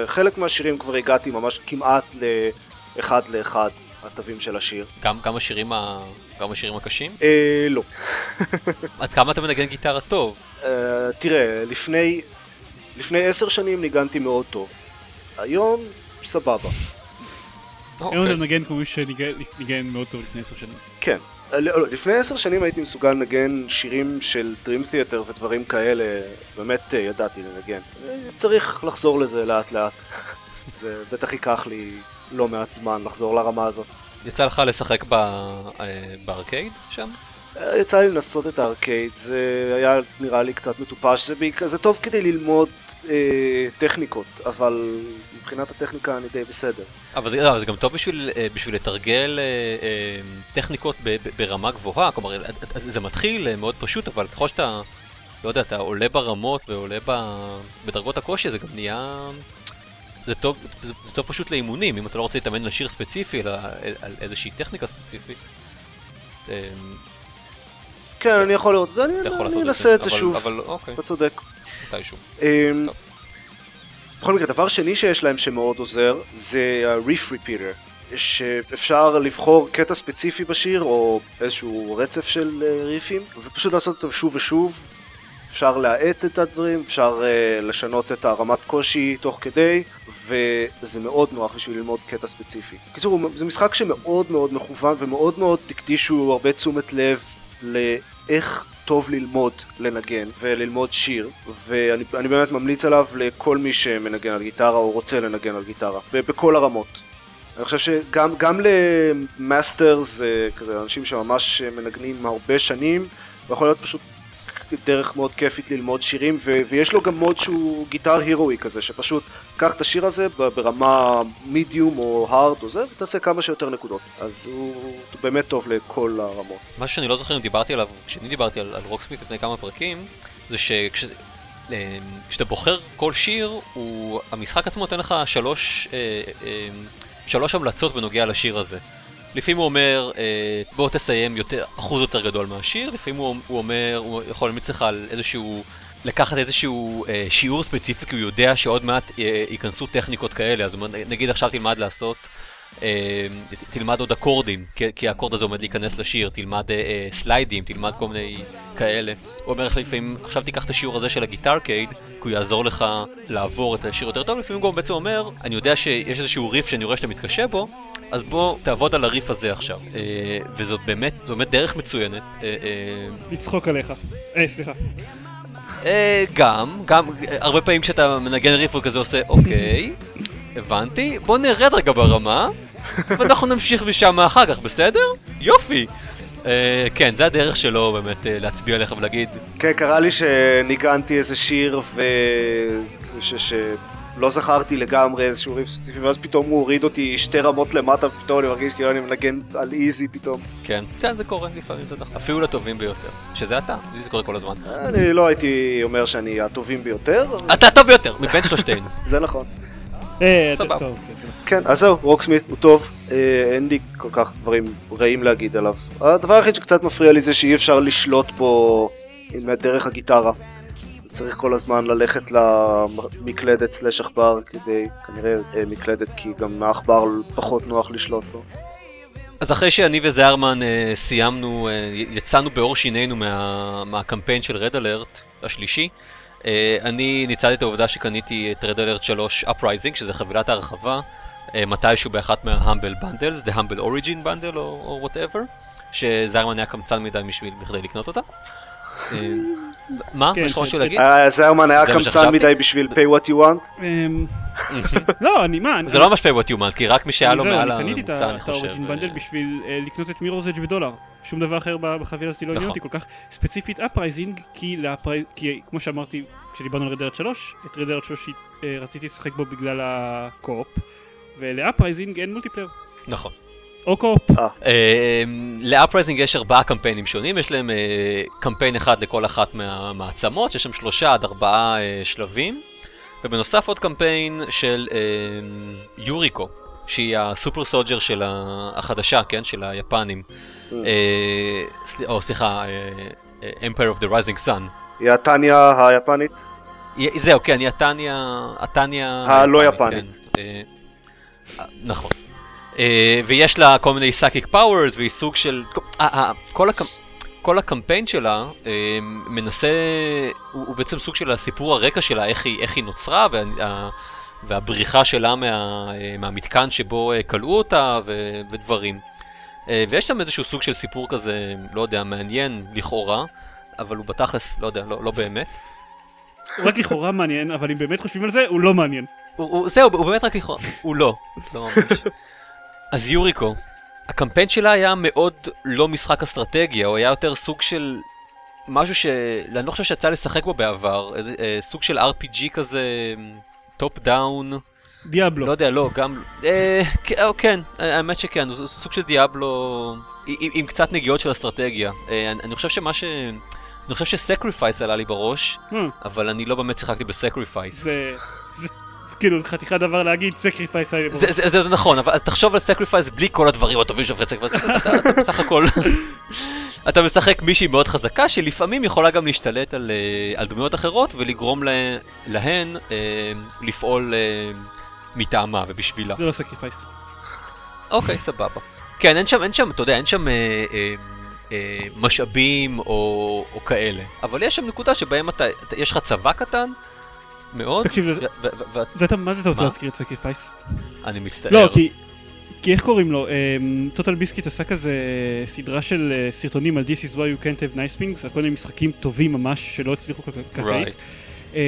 חלק מהשירים כבר הגעתי ממש כמעט לאחד לאחד התווים של השיר. גם גם השירים ה- גם השירים הקשים? אה, לא. *laughs* עד כמה אתה מנגן גיטרה טוב? אה, תראה, לפני, לפני עשר שנים ניגנתי מאוד טוב. היום, סבבה. אוקיי. היום אתה מנגן כמו מישהו שניגן מאוד טוב לפני עשר שנים. כן. אה, לא, לא, לפני עשר שנים הייתי מסוגל לנגן שירים של Dream Theater ודברים כאלה, באמת אה, ידעתי לנגן. צריך לחזור לזה לאט לאט. *laughs* זה בטח ייקח לי לא מעט זמן לחזור לרמה הזאת. יצא לך לשחק ב- אה, בארקייד שם? יצא לי לנסות את הארקייד, זה היה נראה לי קצת מטופש, זה, בעיקר, זה טוב כדי ללמוד אה, טכניקות, אבל מבחינת הטכניקה אני די בסדר. אבל זה, אבל זה גם טוב בשביל, אה, בשביל לתרגל אה, אה, טכניקות ב, ב, ברמה גבוהה, כלומר אה, זה מתחיל אה, מאוד פשוט, אבל ככל שאתה, לא יודע, אתה עולה ברמות ועולה ב, בדרגות הקושי, זה גם נהיה... זה טוב, זה, זה טוב פשוט לאימונים, אם אתה לא רוצה להתאמן על שיר ספציפי, אלא על, על איזושהי טכניקה ספציפית. אה, כן, אני יכול לראות את זה, אני, אנסה את זה שוב, אוקיי, אתה צודק. מתישהו. אמ. בכל מקרה, דבר שני שיש להם שמאוד עוזר, זה ה-Reef Repeater. שאפשר לבחור קטע ספציפי בשיר, או איזשהו רצף של אה, ריפים, ופשוט לעשות אותם שוב ושוב. אפשר להאט את הדברים, אפשר uh, לשנות את הרמת קושי תוך כדי, וזה מאוד נוח בשביל ללמוד קטע ספציפי. בקיצור, זה משחק שמאוד מאוד מכוון ומאוד מאוד הקדישו הרבה תשומת לב לאיך טוב ללמוד לנגן וללמוד שיר, ואני אני באמת ממליץ עליו לכל מי שמנגן על גיטרה או רוצה לנגן על גיטרה, בכל הרמות. אני חושב שגם גם ל masters, אה, אנשים שממש מנגנים הרבה שנים, יכול להיות פשוט דרך מאוד כיפית ללמוד שירים, ו- ויש לו גם מוד שהוא גיטר הירואי כזה, שפשוט קח את השיר הזה ברמה מידיום או הארד או זה, ותעשה כמה שיותר נקודות. אז הוא, באמת טוב לכל הרמות. משהו שאני לא זוכר אם דיברתי עליו, כשאני דיברתי על, על רוקסמית לפני כמה פרקים, זה שכש... אה, בוחר כל שיר, הוא... המשחק עצמו נותן לך שלוש, אה, אה, שלוש המלצות בנוגע לשיר הזה. לפעמים הוא אומר, אה, בוא תסיים יותר, אחוז יותר גדול מהשיר, לפעמים הוא, הוא אומר, הוא יכול להמליץ לך על איזשהו, לקחת איזשהו אה, שיעור ספציפי, כי הוא יודע שעוד מעט אה, ייכנסו טכניקות כאלה, אז נגיד עכשיו תלמד לעשות תלמד עוד אקורדים, כי, האקורד הזה עומד להיכנס לשיר, תלמד אה, אה, סליידים, תלמד כל מיני כאלה. הוא אומר לך לפעמים, עכשיו תיקח את השיעור הזה של הגיטר קייד, כי הוא יעזור לך לעבור את השיר יותר טוב, לפעמים הוא גם בעצם אומר, אני יודע שיש איזשהו ריף שאני רואה שאתה מתקשה בו, אז בוא תעבוד על הריף הזה עכשיו. אה, וזאת באמת, זו באמת דרך מצוינת. אה, אה, לצחוק עליך. אה, סליחה. אה, גם, גם, אה, הרבה פעמים כשאתה מנגן ריף הוא כזה עושה, אוקיי, הבנתי, בוא נרד רגע ברמה, *laughs* ואנחנו נמשיך משם אחר כך, בסדר? יופי. אה, כן, זה הדרך שלו באמת אה, להצביע עליך ולהגיד, כן, קרה לי שניגנתי איזה שיר ו... ש... שלא זכרתי לגמרי איזשהו ריף ספציפי, ואז פתאום הוא הוריד אותי שתי רמות למטה, ופתאום אני מרגיש כאילו אני מנגן על איזי פתאום. כן, כן, זה קורה לפעמים, אתה יודע, אפילו לטובים ביותר, שזה אתה, זה קורה כל הזמן. אני לא הייתי אומר שאני הטובים ביותר, אתה הטוב ביותר, מבין שלושתנו. *laughs* זה נכון. אה, סבבה. טוב, טוב. כן, אז זהו, רוקסמית הוא טוב, אה, אין לי כל כך דברים רעים להגיד עליו. הדבר היחיד שקצת מפריע לי זה שאי אפשר לשלוט בו עם דרך הגיטרה. צריך כל הזמן ללכת למקלדת סלש עכבר כדי, כנראה אה, מקלדת כי גם העכבר פחות נוח לשלוט בו. אז אחרי שאני וזהרמן אה, סיימנו, אה, יצאנו בעור שינינו מה, מהקמפיין של רד אלרט השלישי, אה, אני ניצלתי את העובדה שקניתי את רד אלרט 3 Uprising, שזה חבילת ההרחבה, אה, מתישהו באחת מה-Humble Bundles, The Humble Origin Bundle או, או whatever, שזהרמן היה קמצן מדי בשביל בכדי לקנות אותה. מה? כן, יש לך משהו להגיד? אה, זרמן היה קמצן. מדי בשביל pay what you want? אמ, *laughs* לא, אני מה, זה לא ממש pay what you want, כי רק מי שהיה לו מעל אני קניתי הממוצע, ה- אני את חושב. ה-Origin אה, Bundle בשביל אה, לקנות את Mirror's Edge בדולר. שום דבר אחר בחבילה הזאת לא עניין נכון. אותי כל כך. ספציפית Uprising, כי כמו שאמרתי כשדיברנו על Red Alert 3, את Red Alert 3 אה, רציתי לשחק בו בגלל ה co-op, ול Uprising אין multiplayer. נכון. או co-op. אה, ל Uprising יש ארבעה קמפיינים שונים, יש להם אה, קמפיין אחד לכל אחת מהמעצמות, שיש שם שלושה עד ארבעה אה, שלבים, ובנוסף עוד קמפיין של אה, יוריקו, שהיא ה super soldier של החדשה, כן? של היפנים. אה, או סליחה, Empire of the Rising Sun. היא הטניה היפנית? זהו, כן, היא הטניה... הטניה... הלא היפנית, יפנית. כן. נכון. אה, ויש לה כל מיני סאקיק פאוורס, והיא סוג של... כל הקמ... כל הקמפיין שלה אה, מנסה, הוא, הוא בעצם סוג של הסיפור הרקע שלה, איך היא, איך היא נוצרה, וה, והבריחה שלה מה, אה, מהמתקן שבו כלאו אותה ו, ודברים. ויש שם איזשהו סוג של סיפור כזה, לא יודע, מעניין לכאורה, אבל הוא בתכלס, לא יודע, לא, לא באמת. הוא רק לכאורה מעניין, אבל אם באמת חושבים על זה, הוא לא מעניין. הוא, הוא, זהו, הוא באמת רק לכאורה, הוא לא, לא ממש. אז יוריקו, הקמפיין שלה היה מאוד לא משחק אסטרטגיה, הוא היה יותר סוג של משהו שאני לא חושב שיצא לשחק בו בעבר, איזה, אה, סוג של RPG כזה, top down, Diablo. לא יודע, לא, גם, אה, כן, אה, כן, אה, האמת שכן, הוא סוג של Diablo עם, עם קצת נגיעות של אסטרטגיה. אה, אני, אני חושב שמה ש... אני חושב ש Sacrifice עלה לי בראש, Hmm, אבל אני לא באמת שיחקתי ב Sacrifice. זה... כאילו חתיכת דבר להגיד, Sacrifice היה... זה, זה, זה, זה נכון, אבל אז תחשוב על Sacrifice בלי כל הדברים הטובים שאומרים Sacrifice, אתה, אתה, בסך הכל, *laughs* אתה משחק מישהי מאוד חזקה שלפעמים יכולה גם להשתלט על, אה, על דמויות אחרות ולגרום לה, להן אה, לפעול אה, מטעמה ובשבילה. זה לא Sacrifice. אוקיי, סבבה. כן, אין שם, אין שם, אתה יודע, אין שם אה, אה, אה, משאבים או, או כאלה, אבל יש שם נקודה שבהם אתה, יש לך צבא קטן מאוד, תקשיב, זה- מה זה אתה רוצה? להזכיר את Sacrifice? אני מצטער. לא, כי... כי איך קוראים לו? Total Biscuit עשה כזה סדרה של אה, סרטונים על This is why you can't have nice things, על כל מיני משחקים טובים ממש שלא הצליחו כ- כלכלית. Right. אמ,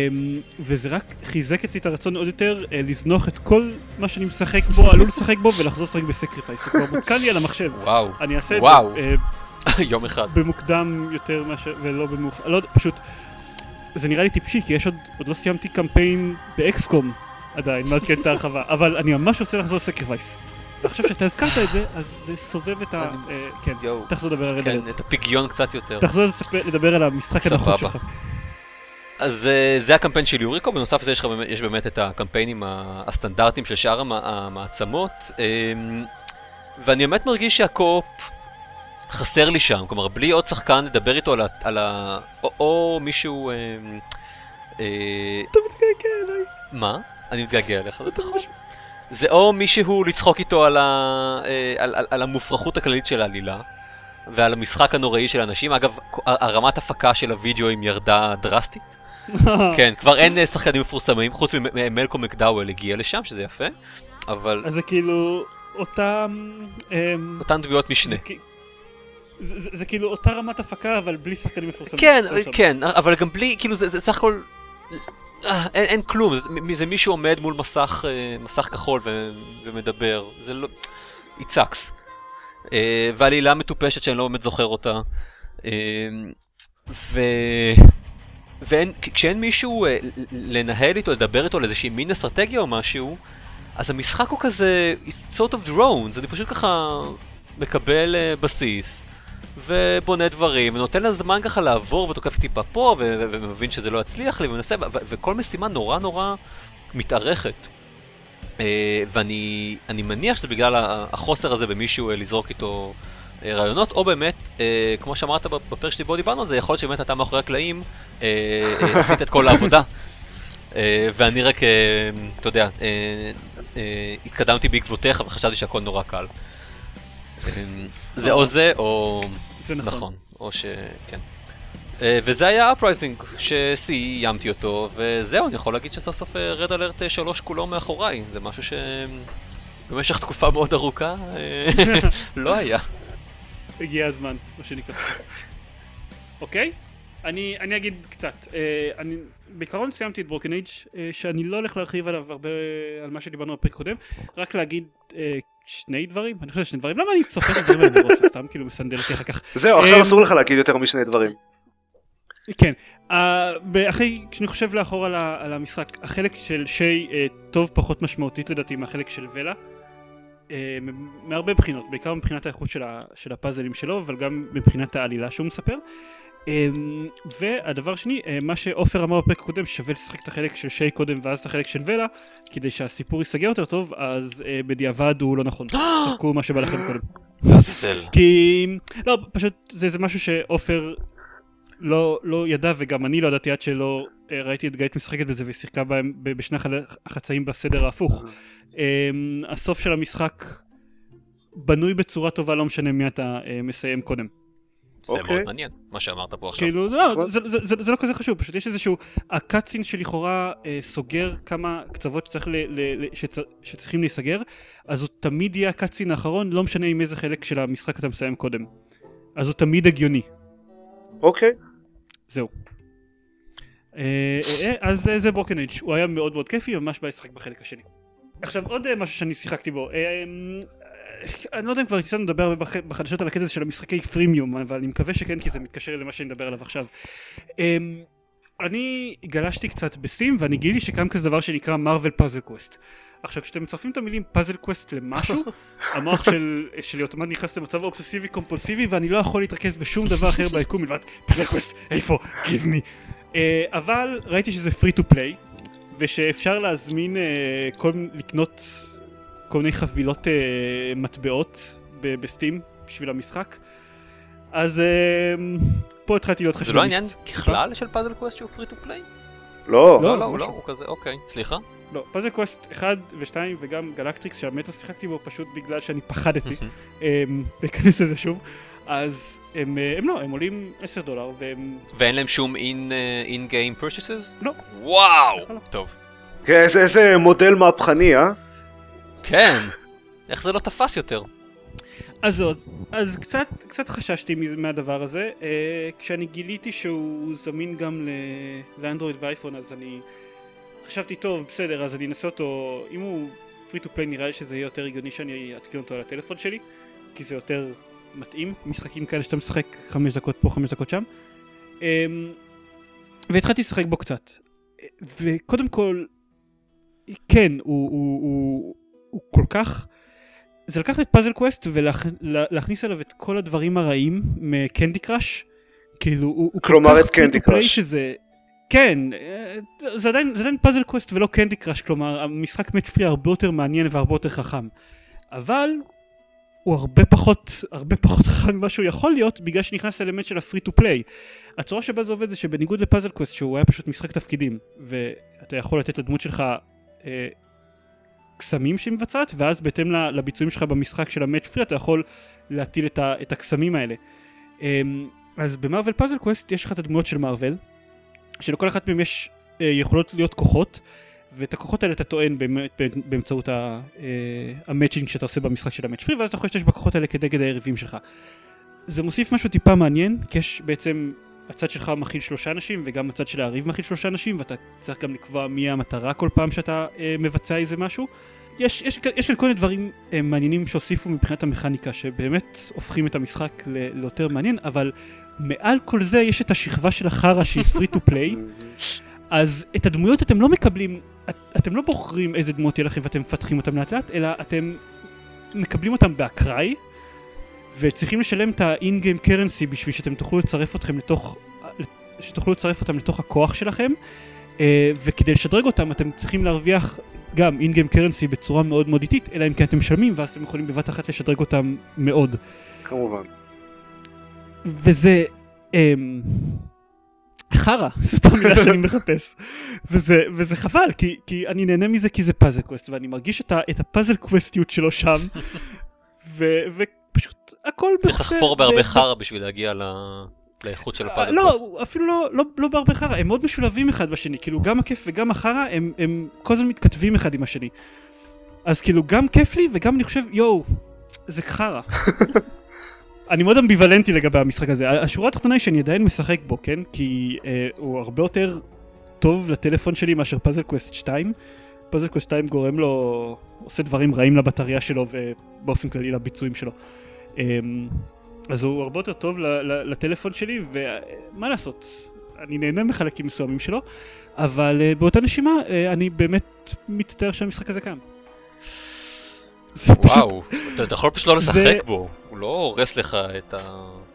וזה רק חיזק אצלי את הרצון עוד יותר אה, לזנוח את כל מה שאני משחק בו, עלול לשחק בו ולחזור לשחק ב-Sacrifice. זה כבר מותקן לי על המחשב. וואו, אני אעשה את. זה אה, *laughs* יום אחד. במוקדם יותר מאשר, ולא במאוחר, לא יודע, פשוט, זה נראה לי טיפשי, כי יש עוד, עוד לא סיימתי קמפיין ב-XCOM עדיין, מאז כן את ההרחבה, אבל אני ממש רוצה לחזור ל-Sacrifice. ועכשיו שאתה הזכרת את זה, אז זה סובב את ה... אה, כן. תחזור לדבר על כן, רדלט. את הפגיון קצת יותר. תחזור לדבר על המשחק הנחות סבבה. שלך. אז אה, זה הקמפיין של יוריקו, בנוסף לזה יש, יש באמת את הקמפיינים הסטנדרטיים של שאר המ- המעצמות, אמ, ואני באמת מרגיש שהקו-אופ חסר לי שם, כלומר בלי עוד שחקן לדבר איתו על ה... על ה או, או מישהו... אמ, אה, אתה מתגעגע אליי. מה? אני מתגעגע אליך, זה נכון. זה או מישהו לצחוק איתו על, ה, אה, על, על, על המופרכות הכללית של העלילה, ועל המשחק הנוראי של אנשים. אגב, הרמת הפקה של הוידאוים ירדה דרסטית. *laughs* כן, כבר אין אה, שחקנים מפורסמים, חוץ ממלקום מקדאוול הגיע לשם, שזה יפה, אבל... אז זה כאילו אותם... אמ, אותן דמויות משנה. זה, זה, זה, זה כאילו אותה רמת הפקה, אבל בלי שחקנים מפורסמים. כן, כן, אבל גם בלי, כאילו זה, זה סך הכל... אה, אין, אין כלום, זה, זה מישהו עומד מול מסך, אה, מסך כחול ו, ומדבר, זה לא... It sucks. Uh, ועלילה מטופשת שאני לא באמת זוכר אותה. Uh, ו... וכשאין מישהו uh, לנהל איתו, לדבר איתו על איזושהי מין אסטרטגיה או משהו, אז המשחק הוא כזה, it's sort of drones, אני פשוט ככה מקבל uh, בסיס, ובונה דברים, ונותן לה זמן ככה לעבור, ותוקף טיפה פה, ומבין שזה לא יצליח לי, ומנסה, וכל משימה נורא נורא מתארכת. Uh, ואני מניח שזה בגלל החוסר הזה במישהו uh, לזרוק איתו uh, רעיונות, או באמת, כמו שאמרת בפרק שלי בו דיברנו על זה, יכול להיות שבאמת אתה מאחורי הקלעים עשית את כל העבודה. ואני רק, אתה יודע, התקדמתי בעקבותיך וחשבתי שהכל נורא קל. Uh, זה או זה, או... זה נכון. נכון, או ש... כן. אה, וזה היה Uprising שסיימתי אותו, וזהו, אני יכול להגיד שסוף סוף Red Alert 3 כולו מאחוריי, זה משהו שבמשך תקופה מאוד ארוכה אה, *laughs* לא היה. הגיע הזמן, מה שנקרא. אוקיי? אני, אני אגיד קצת. אה, אני בעיקרון סיימתי את Broken Age שאני לא הולך להרחיב עליו הרבה על מה שדיברנו בפרק קודם, רק להגיד שני דברים? אני חושב שני דברים. למה אני סופר את הדברים האלה בראש? סתם כאילו מסנדל אותי אחר כך. זהו, עכשיו אסור לך להגיד יותר משני דברים. כן, אחרי, כשאני חושב לאחור על, המשחק, החלק של שי טוב פחות משמעותית לדעתי מהחלק של ולה, מהרבה בחינות, בעיקר מבחינת האיכות של הפאזלים שלו, אבל גם מבחינת העלילה שהוא מספר. Um, והדבר שני, uh, מה שעופר אמר בפרק הקודם, שווה לשחק את החלק של שי קודם ואז את החלק של ולה, כדי שהסיפור ייסגר יותר טוב, אז uh, בדיעבד הוא לא נכון. *gasps* צחקו מה שבא לכם קודם. כי, לא, פשוט זה, זה משהו שעופר לא, לא ידע וגם אני לא ידעתי עד שלא אה, ראיתי את גלית משחקת בזה והיא שיחקה בהם בשני החצאים בסדר ההפוך. אמ, הסוף של המשחק בנוי בצורה טובה לא משנה מי אתה אה, מסיים קודם. זה מאוד אוקיי. מעניין מה שאמרת פה עכשיו. כאילו זה לא, זה, זה, זה, זה לא כזה חשוב, פשוט יש איזשהו, הקאצין שלכאורה אה, סוגר כמה קצוות שצריך ל, ל, ל, שצ, שצריכים להיסגר, אז הוא תמיד יהיה ה-cutscene האחרון, לא משנה עם איזה חלק של המשחק אתה מסיים קודם. אז הוא תמיד הגיוני. אוקיי. זהו. אה, אה, אז זה Broken Age הוא היה מאוד מאוד כיפי ממש בא לשחק בחלק השני. עכשיו עוד משהו שאני שיחקתי בו אני לא יודע אם כבר ניסינו לדבר בחדשות על הקטע של המשחקי freemium אבל אני מקווה שכן כי זה מתקשר למה שאני מדבר עליו עכשיו. אני גלשתי קצת ב-Steam ואני גיליתי שקיים כזה דבר שנקרא Marvel Puzzle Quest. עכשיו כשאתם מצרפים את המילים Puzzle Quest למשהו *laughs* המוח של, שלי אוטומט נכנס למצב אובססיבי קומפולסיבי ואני לא יכול להתרכז בשום דבר אחר ביקום מלבד Puzzle Quest איפה give me אה, אבל ראיתי שזה free to play ושאפשר להזמין אה, כל לקנות כל מיני חבילות אה, מטבעות ב-Steam בשביל המשחק אז אה, פה התחלתי להיות חשדן. זה לא עניין ככלל של Puzzle Quest שהוא free to play? לא. לא, לא, לא, הוא כזה, אוקיי, סליחה. לא, Puzzle Quest 1 ו-2 וגם Galactrix שכמעט שיחקתי בו פשוט בגלל שאני פחדתי *laughs* אמ, להיכנס לזה שוב. אז הם, אה, הם לא, הם עולים 10 דולר והם... ואין להם שום in game purchases? לא. וואו! טוב. כן, איזה מודל מהפכני, אה? כן. איך זה לא תפס יותר? אז עוד, אז קצת, קצת חששתי מהדבר הזה, אה, כשאני גיליתי שהוא זמין גם לאנדרואיד ואייפון אז אני חשבתי טוב בסדר אז אני אנסה אותו. אם הוא free to play נראה לי שזה יהיה יותר הגיוני שאני אתקין אותו על הטלפון שלי כי זה יותר מתאים. משחקים כאלה שאתה משחק חמש דקות פה חמש דקות שם. אמ, והתחלתי לשחק בו קצת. וקודם כל כן הוא, הוא, הוא, הוא כל כך זה לקחת את Puzzle Quest ולהכניס אליו את כל הדברים הרעים מ-Candy Crush כאילו הוא, הוא כל כך free to play שזה כן, אה, זה עדיין, זה עדיין Puzzle Quest ולא Candy Crush, כלומר המשחק match three הרבה יותר מעניין והרבה יותר חכם. אבל הוא הרבה פחות, הרבה פחות חכם ממה שהוא יכול להיות בגלל שנכנס אלמנט של ה-free to play. הצורה שבה זה עובד זה שבניגוד ל-Puzzle Quest שהוא היה פשוט משחק תפקידים ואתה יכול לתת לדמות שלך אה, קסמים שהיא מבצעת, ואז בהתאם לביצועים שלך במשחק של ה-match three אתה יכול להטיל את, ה- את הקסמים האלה. אמ, אז ב-Marvel Puzzle Quest יש לך את הדמויות של Marvel, שלכל אחת מהן יש אה, יכולות להיות כוחות, ואת הכוחות האלה אתה טוען באמת באמצעות אה, ה-matching שאתה עושה במשחק של ה-match three, ואז אתה יכול להשתמש בכוחות האלה כנגד היריבים שלך. זה מוסיף משהו טיפה מעניין, כי יש בעצם, הצד שלך מכיל שלושה אנשים, וגם הצד של היריב מכיל שלושה אנשים, ואתה צריך גם לקבוע מי המטרה כל פעם שאתה אה, מבצע איזה משהו. יש, יש, יש כאן כל מיני דברים אה, מעניינים שהוסיפו מבחינת המכניקה, שבאמת הופכים את המשחק ליותר מעניין, אבל מעל כל זה יש את השכבה של החרא שהיא free to play, *laughs* אז את הדמויות אתם לא מקבלים, את, אתם לא בוחרים איזה דמויות יהיה לכם ואתם מפתחים אותם לאט לאט, אלא אתם מקבלים אותם באקראי, וצריכים לשלם את ה-in-game currency בשביל שאתם תוכלו לצרף אתכם לתוך, שתוכלו לצרף אותם לתוך הכוח שלכם, אה, וכדי לשדרג אותם אתם צריכים להרוויח גם in-game currency בצורה מאוד מאוד איטית, אלא אם כן אתם משלמים ואז אתם יכולים בבת אחת לשדרג אותם מאוד. כמובן. וזה אמ, חרא, *laughs* זאת המילה שאני מחפש. וזה, וזה חבל, כי, כי אני נהנה מזה כי זה פאזל קווסט, ואני מרגיש את, ה, את הפאזל קווסטיות שלו שם, *laughs* ו, ופשוט הכל צריך בחסר. לחפור בהרבה ב- חרא בשביל להגיע ל- לאיכות של ה-Puzzle לא, Quest. אפילו לא, לא, לא בהרבה חרא, הם מאוד משולבים אחד בשני, כאילו גם הכיף וגם החרא, הם, הם כל הזמן מתכתבים אחד עם השני. אז כאילו גם כיף לי וגם אני חושב, יואו, זה חרא. *laughs* אני מאוד אמביוולנטי לגבי המשחק הזה. השורה התחתונה היא שאני עדיין משחק בו, כן? כי אה, הוא הרבה יותר טוב לטלפון שלי מאשר Puzzle Quest 2. Quest 2 גורם לו, עושה דברים רעים לבטריה שלו ובאופן כללי לביצועים שלו. אה, אז הוא הרבה יותר טוב לטלפון שלי, ומה לעשות, אני נהנה מחלקים מסוימים שלו, אבל אה, באותה נשימה אה, אני באמת מצטער שהמשחק הזה קיים. וואו, אתה יכול פשוט לא לשחק בו, הוא לא הורס לך את ה...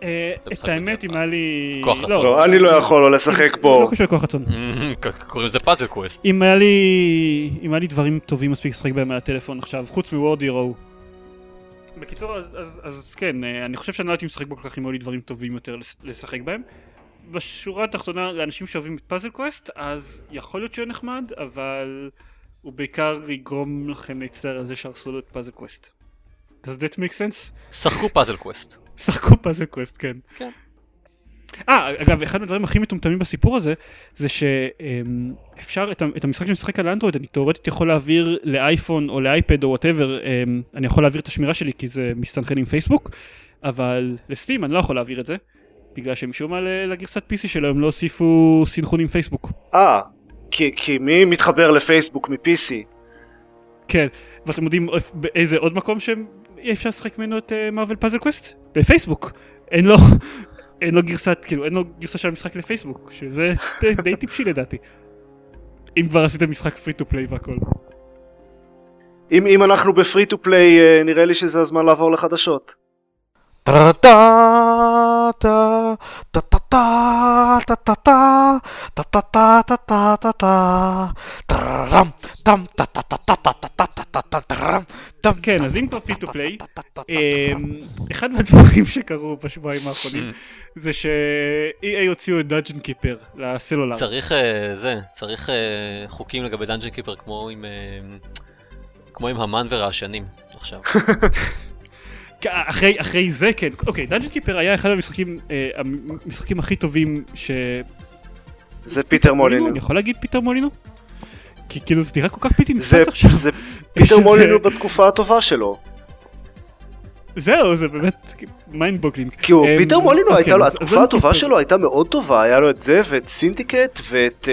אה, את האמת. אם היה לי... כוח רצון. לא, אני לא יכול לא לשחק לא בו. קשור לכוח רצון. *laughs* קוראים לזה פאזל קווסט. אם היה לי... אם היה לי דברים טובים מספיק לשחק בהם על הטלפון עכשיו, חוץ מוורד הירו. בקיצור, אז, כן, אה, אני חושב שאני לא הייתי משחק בו כל כך אם היו לי דברים טובים יותר לשחק בהם. בשורה התחתונה, לאנשים שאוהבים את Puzzle Quest, אז יכול להיות שהוא יהיה נחמד, אבל הוא בעיקר יגרום לכם להצטער על זה שהרסו לו את Puzzle Quest. does that make sense? שחקו Puzzle Quest. שחקו Puzzle Quest, כן. כן. אה, אגב, אחד מהדברים הכי מטומטמים בסיפור הזה, זה שאפשר את, ה- את המשחק שאני משחק על אנדרואיד, אני תאורטית יכול להעביר לאייפון או לאייפד או whatever, אני יכול להעביר את השמירה שלי כי זה מסתנכרן עם פייסבוק, אבל ל-Steam אני לא יכול להעביר את זה, בגלל שמשום מה לגרסת PC שלו הם לא הוסיפו סינכרון עם פייסבוק. אה, כי כי מי מתחבר לפייסבוק מ-PC? כן, ואתם יודעים איפ- באיזה עוד מקום שאי אפשר לשחק ממנו את Marvel Puzzle Quest? בפייסבוק. אין לו, *laughs* אין לו גרסת, כאילו אין לו גרסה של המשחק לפייסבוק, שזה די- די טיפשי לדעתי. אם כבר עשיתם משחק פרי טו פליי והכל. אם אם אנחנו ב-free to play, נראה לי שזה הזמן לעבור לחדשות. כן, אז אם כבר free to play, אחד מהדברים שקרו בשבועיים האחרונים זה ש-EA הוציאו את Dungeon Keeper לסלולר. צריך אה, זה, צריך אה, חוקים לגבי Dungeon Keeper כמו עם... אה, כמו עם המן ורעשנים עכשיו. אחרי, אחרי זה כן, אוקיי, Dungeon Keeper היה אחד המשחקים, אה, המשחקים הכי טובים ש... זה פיטר מולינו. אני יכול להגיד פיטר מולינו? כי כאילו זה נראה כל כך בלתי זה נתפס עכשיו. זה *laughs* פיטר מולינו בתקופה הטובה שלו. זהו, זה באמת mind boggling. כי הוא, אמ, פיטר מולינו הייתה כן, לו, התקופה הטובה. שלו הייתה מאוד טובה, היה לו את זה ואת Syndicate ואת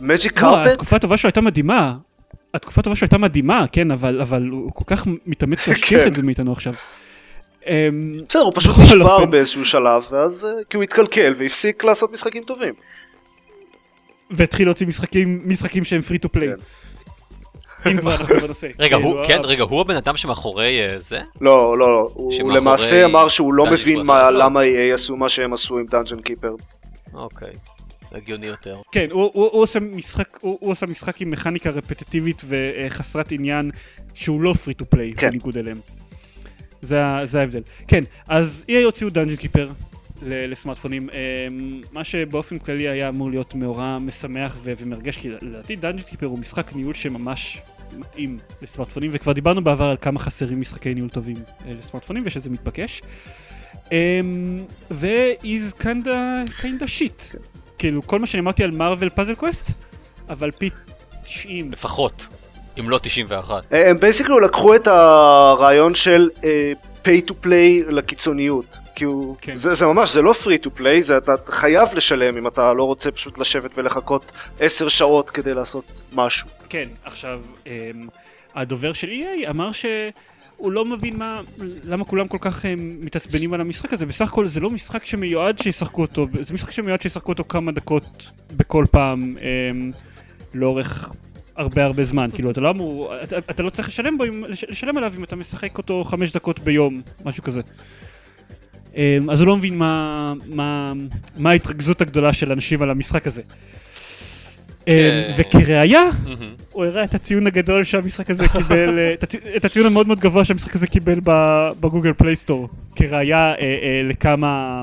Magic לא, Carpet. התקופה הטובה שלו הייתה מדהימה. התקופה הטובה שלו הייתה מדהימה, כן, אבל, אבל הוא כל כך מתאמץ להשכיח *laughs* כן. את זה מאיתנו עכשיו. אמ, בסדר, הוא פשוט נשבר. באיזשהו שלב, ואז אה, כי הוא התקלקל והפסיק לעשות משחקים טובים. והתחיל להוציא משחקים, משחקים שהם free to play. אם כבר אנחנו בנושא. *laughs* רגע, כאילו, הוא, כן, ה- רגע, הוא הבן אדם שמאחורי אה, זה? לא, לא, הוא למעשה אמר שהוא לא מבין. למה EA עשו מה שהם עשו עם Dungeon Keeper. אוקיי, הגיוני יותר. כן, הוא, הוא, הוא, עושה משחק, הוא, הוא עושה משחק עם מכניקה רפטטיבית וחסרת עניין שהוא לא free to play. בניגוד אליהם. זה, זה ההבדל. כן, אז EA הוציאו Dungeon Keeper ל- לסמארטפונים, אמ, מה שבאופן כללי היה אמור להיות מאורע משמח ו- ומרגש, כי לדעתי Dungeon Keeper הוא משחק ניהול שממש מתאים לסמארטפונים, וכבר דיברנו בעבר על כמה חסרים משחקי ניהול טובים אה, לסמארטפונים ושזה מתבקש. אמ, ו- it's kinda, kinda shit. כאילו, כל מה שאני אמרתי על Marvel Puzzle Quest, אבל פי 90. לפחות, אם לא 91. אה, הם basically לקחו את הרעיון של אה, pay to play לקיצוניות. כי הוא, כן. זה, זה ממש, זה לא free to play, זה אתה חייב לשלם אם אתה לא רוצה פשוט לשבת ולחכות עשר שעות כדי לעשות משהו. כן, עכשיו, אמ, הדובר של EA אמר שהוא לא מבין מה, למה כולם כל כך אמ, מתעצבנים על המשחק הזה. בסך הכל זה לא משחק שמיועד שישחקו אותו, זה משחק שמיועד שישחקו אותו כמה דקות בכל פעם אמ, לאורך הרבה הרבה זמן. כאילו, אתה לא אמור, אתה, אתה לא צריך לשלם בו, לשלם עליו אם אתה משחק אותו חמש דקות ביום, משהו כזה. אמ, אז הוא לא מבין מה, מה, מה ההתרכזות הגדולה של אנשים על המשחק הזה. אמ, כן. וכראיה. הוא הראה את הציון הגדול שהמשחק הזה קיבל, אה, את הצי- את הציון המאוד מאוד גבוה שהמשחק הזה קיבל ב Google Play Store, כראיה אה, אה, לכמה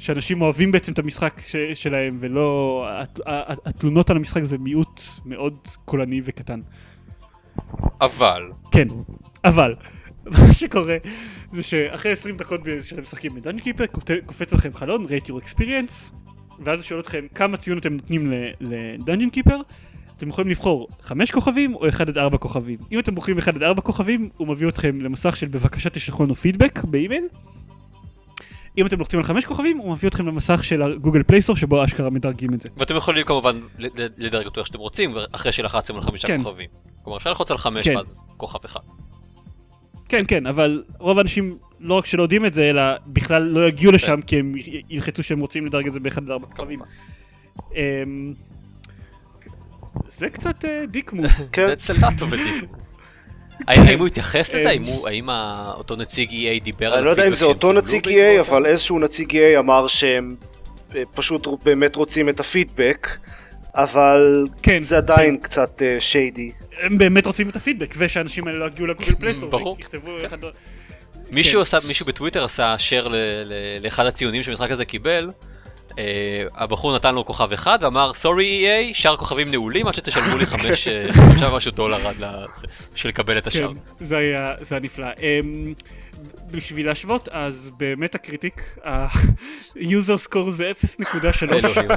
שאנשים אוהבים בעצם את המשחק ש- שלהם, ולא... התלונות על המשחק זה מיעוט מאוד קולני וקטן. אבל, כן, אבל, *laughs* מה שקורה זה שאחרי 20 דקות שאתם משחקים ב Dungeon Keeper, קופץ לכם חלון, rate your experience, ואז הוא שואל אתכם כמה ציון אתם נותנים ל Dungeon Keeper, אתם יכולים לבחור 5 כוכבים או 1 עד 4 כוכבים. אם אתם בוחרים 1 עד 4 כוכבים, הוא מביא אתכם למסך של בבקשה תשלחו לנו פידבק באימייל. אם אתם לוחצים על 5 כוכבים, הוא מביא אתכם למסך של ה Google Play Store שבו אשכרה מדרגים את זה. ואתם יכולים כמובן לדרג אותו איך שאתם רוצים, אחרי שלחצתם על חמישה כן. כוכבים. כלומר, אפשר ללחוץ על חמש, כן. ואז כוכב אחד. כן, כן, אבל רוב האנשים לא רק שלא יודעים את זה, אלא בכלל לא יגיעו לשם כי הם ילחצו שהם רוצים לדרג את זה באחד עד ארבע כוכבים. אמ, זה קצת אה, dick move. כן, of a deal. האם הוא *laughs* התייחס לזה? האם הוא- האם אותו נציג EA דיבר על אני לא יודע אם זה אותו נציג EA, אבל איזשהו נציג EA אמר שהם אה, פשוט באמת רוצים את הפידבק, אבל כן, זה עדיין קצת shady. הם באמת רוצים את הפידבק, ושהאנשים האלה לא יגיעו ל Google Play Store, ברור. ויכתבו כן. אחד... מישהו כן. עשה, מישהו בטוויטר עשה share לאחד הציונים שהמשחק הזה קיבל. אה, הבחור נתן לו כוכב אחד ואמר sorry EA, שאר כוכבים נעולים עד שתשלמו לי חמש אה, *laughs* חמישה ומשהו דולר עד לזה, בשביל לקבל את השאר. כן, זה היה, זה היה נפלא. אמ, בשביל להשוות, אז ב Metacritic, ה-user score זה 0.3. *laughs* אלוהים, אלוהים.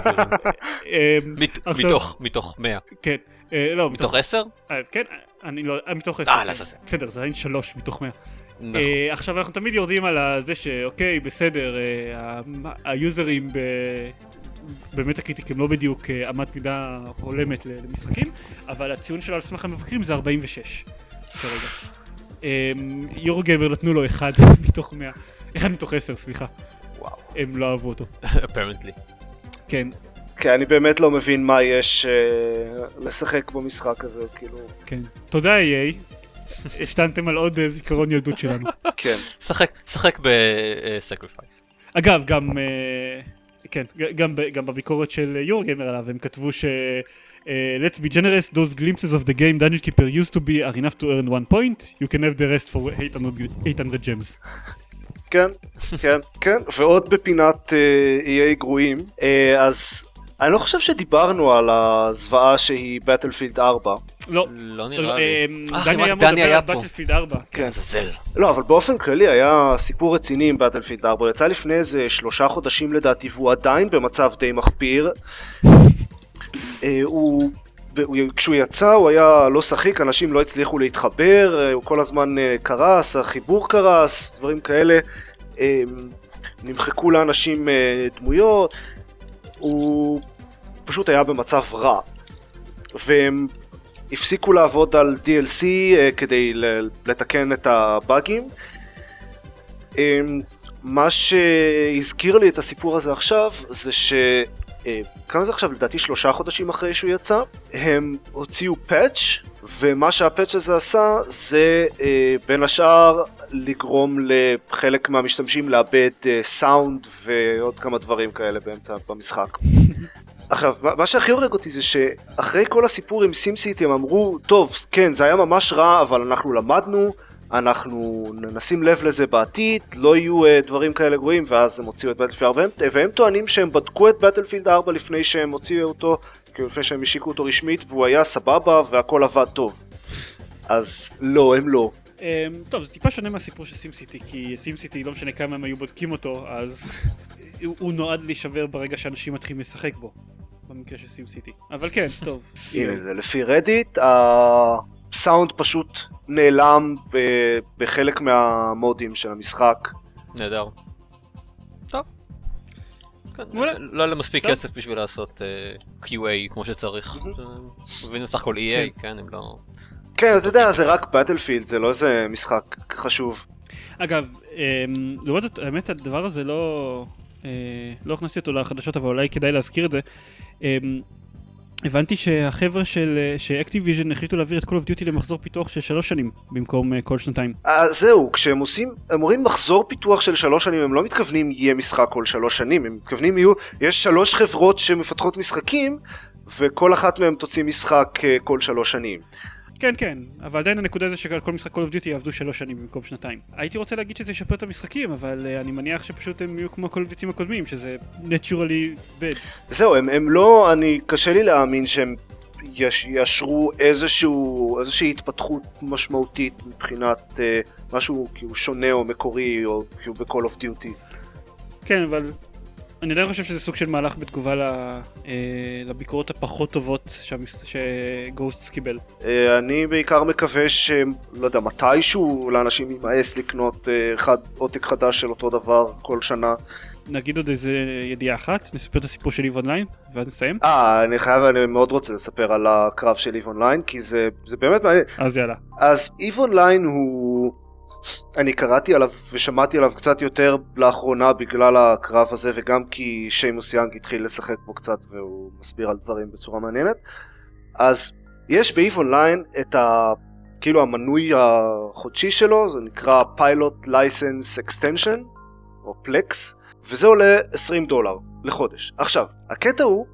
אמ, מתוך, מתוך 100. כן, אה, לא, מתוך 10? אה, כן, אני לא, מתוך 10. אה, לעזאזל. בסדר, זה עדיין 3 מתוך 100. נכון. אה, עכשיו אנחנו תמיד יורדים על זה שאוקיי, בסדר, אה, ה- היוזרים ב... ב Metacritic הם לא בדיוק אה, אמת מידה הולמת למשחקים, אבל הציון שלו על סמך המבקרים זה 46 כרגע. אמ, Eurogamer נתנו לו 1 *laughs* מתוך 100, 1 מתוך 10, סליחה, וואו, הם לא אהבו אותו. apparently. כן, כן, אני באמת לא מבין מה יש אה, לשחק במשחק הזה, כאילו, כן. תודה EA, השתנתם על עוד אה, זיכרון ילדות שלנו. כן. שחק, שחק בסקריפייס. אגב, גם, אה, כן, גם, ב- גם בביקורת של יורגיימר עליו, הם כתבו ש... אה, let's be generous, those glimpses of the game Dungeon Keeper used to be are enough to earn one point, you can have the rest for 800, 800 gems. כן, כן, כן, ועוד בפינת אה, EA גרועים, אה, אז אני לא חושב שדיברנו על הזוועה שהיא בטלפילד 4. לא, לא נראה לי. אה, אה, דני היה היה על פה. בטלפילד 4. כן. עזאזל. לא, אבל באופן כללי היה סיפור רציני עם בטלפילד 4, הוא יצא לפני איזה שלושה חודשים לדעתי, והוא עדיין במצב די מחפיר. אה, הוא... הוא- כשהוא יצא הוא היה לא שחיק, אנשים לא הצליחו להתחבר, אה, הוא כל הזמן אה, קרס, החיבור קרס, דברים כאלה. אה, נמחקו לאנשים אה, דמויות, הוא פשוט היה במצב רע. והם הפסיקו לעבוד על DLC אה, כדי לתקן את הבאגים. אה, מה שהזכיר לי את הסיפור הזה עכשיו זה ש... אה, כמה זה עכשיו? לדעתי שלושה חודשים אחרי שהוא יצא, הם הוציאו פאץ' ומה שהפאץ' הזה עשה זה אה, בין השאר לגרום לחלק מהמשתמשים לאבד סאונד ועוד כמה דברים כאלה באמצע במשחק. *laughs* עכשיו, מה- שהכי הורג אותי זה שאחרי כל הסיפור עם סימסיטי הם אמרו, טוב, כן, זה היה ממש רע, אבל אנחנו למדנו, אנחנו נשים לב לזה בעתיד, לא יהיו uh, דברים כאלה גרועים, ואז הם הוציאו את בטלפילד 4, והם, והם טוענים שהם בדקו את בטלפילד 4 לפני שהם הוציאו אותו, כאילו לפני שהם השיקו אותו רשמית, והוא היה סבבה והכל עבד טוב. אז לא, הם לא. Um, טוב, זה טיפה שונה מהסיפור של סימסיטי, כי סימסיטי, לא משנה כמה הם היו בודקים אותו, אז הוא, *laughs* הוא נועד להישבר ברגע שאנשים מתחילים לשחק בו, במקרה של סימסיטי. אבל כן, טוב. *laughs* הנה זה לפי רדיט, הסאונד פשוט נעלם בחלק מהמודים של המשחק. נהדר. טוב. כן, מעולה. לא היה להם מספיק. כסף בשביל לעשות אה, QA כמו שצריך. מבינים סך הכל EA, כן, הם לא... כן, אתה יודע, זה רק בטלפילד, זה לא איזה משחק חשוב. אגב, um, לעומת זאת, האמת, הדבר הזה לא... Uh, לא הכנסתי אותו לחדשות, אבל אולי כדאי להזכיר את זה. Um, הבנתי שהחבר'ה של אה, שאקטיביז'ן החליטו להעביר את Call of Duty למחזור פיתוח של שלוש שנים במקום uh, כל שנתיים. אז זהו, כשהם עושים, הם אומרים מחזור פיתוח של שלוש שנים, הם לא מתכוונים יהיה משחק כל שלוש שנים, הם מתכוונים יהיו, יש שלוש חברות שמפתחות משחקים, וכל אחת מהן תוציא משחק אה, כל שלוש שנים. כן, כן, אבל עדיין הנקודה זה שכל משחק Call of Duty יעבדו שלוש שנים במקום שנתיים. הייתי רוצה להגיד שזה ישפר את המשחקים, אבל uh, אני מניח שפשוט הם יהיו כמו Call of Duty הקודמים, שזה naturally bad. זהו, הם, הם לא, אני, קשה לי להאמין שהם יש, יאשרו איזשהו, איזושהי התפתחות משמעותית מבחינת אה, משהו כאילו שונה או מקורי או כאילו ב-Call of Duty. כן, אבל אני עדיין חושב שזה סוג של מהלך בתגובה ל, אה, לביקורות הפחות טובות שגוסטס קיבל. אה, אני בעיקר מקווה ש... לא יודע, מתישהו לאנשים יימאס לקנות אה, עותק חדש של אותו דבר כל שנה. נגיד עוד איזה ידיעה אחת, נספר את הסיפור של EVE Online, ואז נסיים. אה, אני חייב, אני מאוד רוצה לספר על הקרב של EVE Online, כי זה, זה באמת מעניין. אז יאללה. אז EVE Online הוא... אני קראתי עליו ושמעתי עליו קצת יותר לאחרונה בגלל הקרב הזה וגם כי שיימוס יאנג התחיל לשחק בו קצת והוא מסביר על דברים בצורה מעניינת. אז יש ב-EVE אונליין את ה... כאילו המנוי החודשי שלו, זה נקרא Pilot License Extension, או פלקס, וזה עולה 20 דולר לחודש. עכשיו, הקטע הוא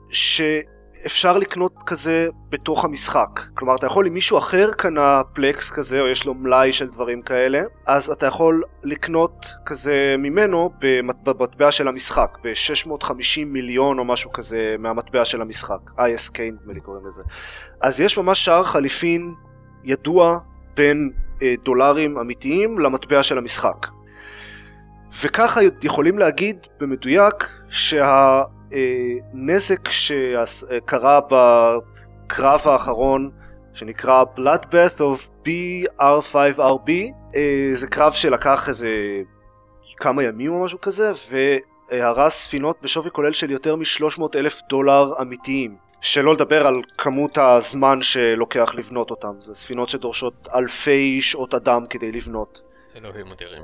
שאפשר לקנות כזה בתוך המשחק. כלומר, אתה יכול, אם מישהו אחר קנה פלקס כזה, או יש לו מלאי של דברים כאלה, אז אתה יכול לקנות כזה ממנו במט- במטבע של המשחק, ב-650 מיליון או משהו כזה מהמטבע של המשחק. ISK נדמה לי קוראים לזה. אז יש ממש שער חליפין ידוע בין אה, דולרים אמיתיים למטבע של המשחק. וככה יכולים להגיד במדויק שהנזק שקרה בקרב האחרון שנקרא Bloodbath of BR5RB אה, זה קרב שלקח איזה כמה ימים או משהו כזה והרס ספינות בשווי כולל של יותר מ-300 אלף דולר אמיתיים. שלא לדבר על כמות הזמן שלוקח לבנות אותם. זה ספינות שדורשות אלפי שעות אדם כדי לבנות. אלוהים אדירים.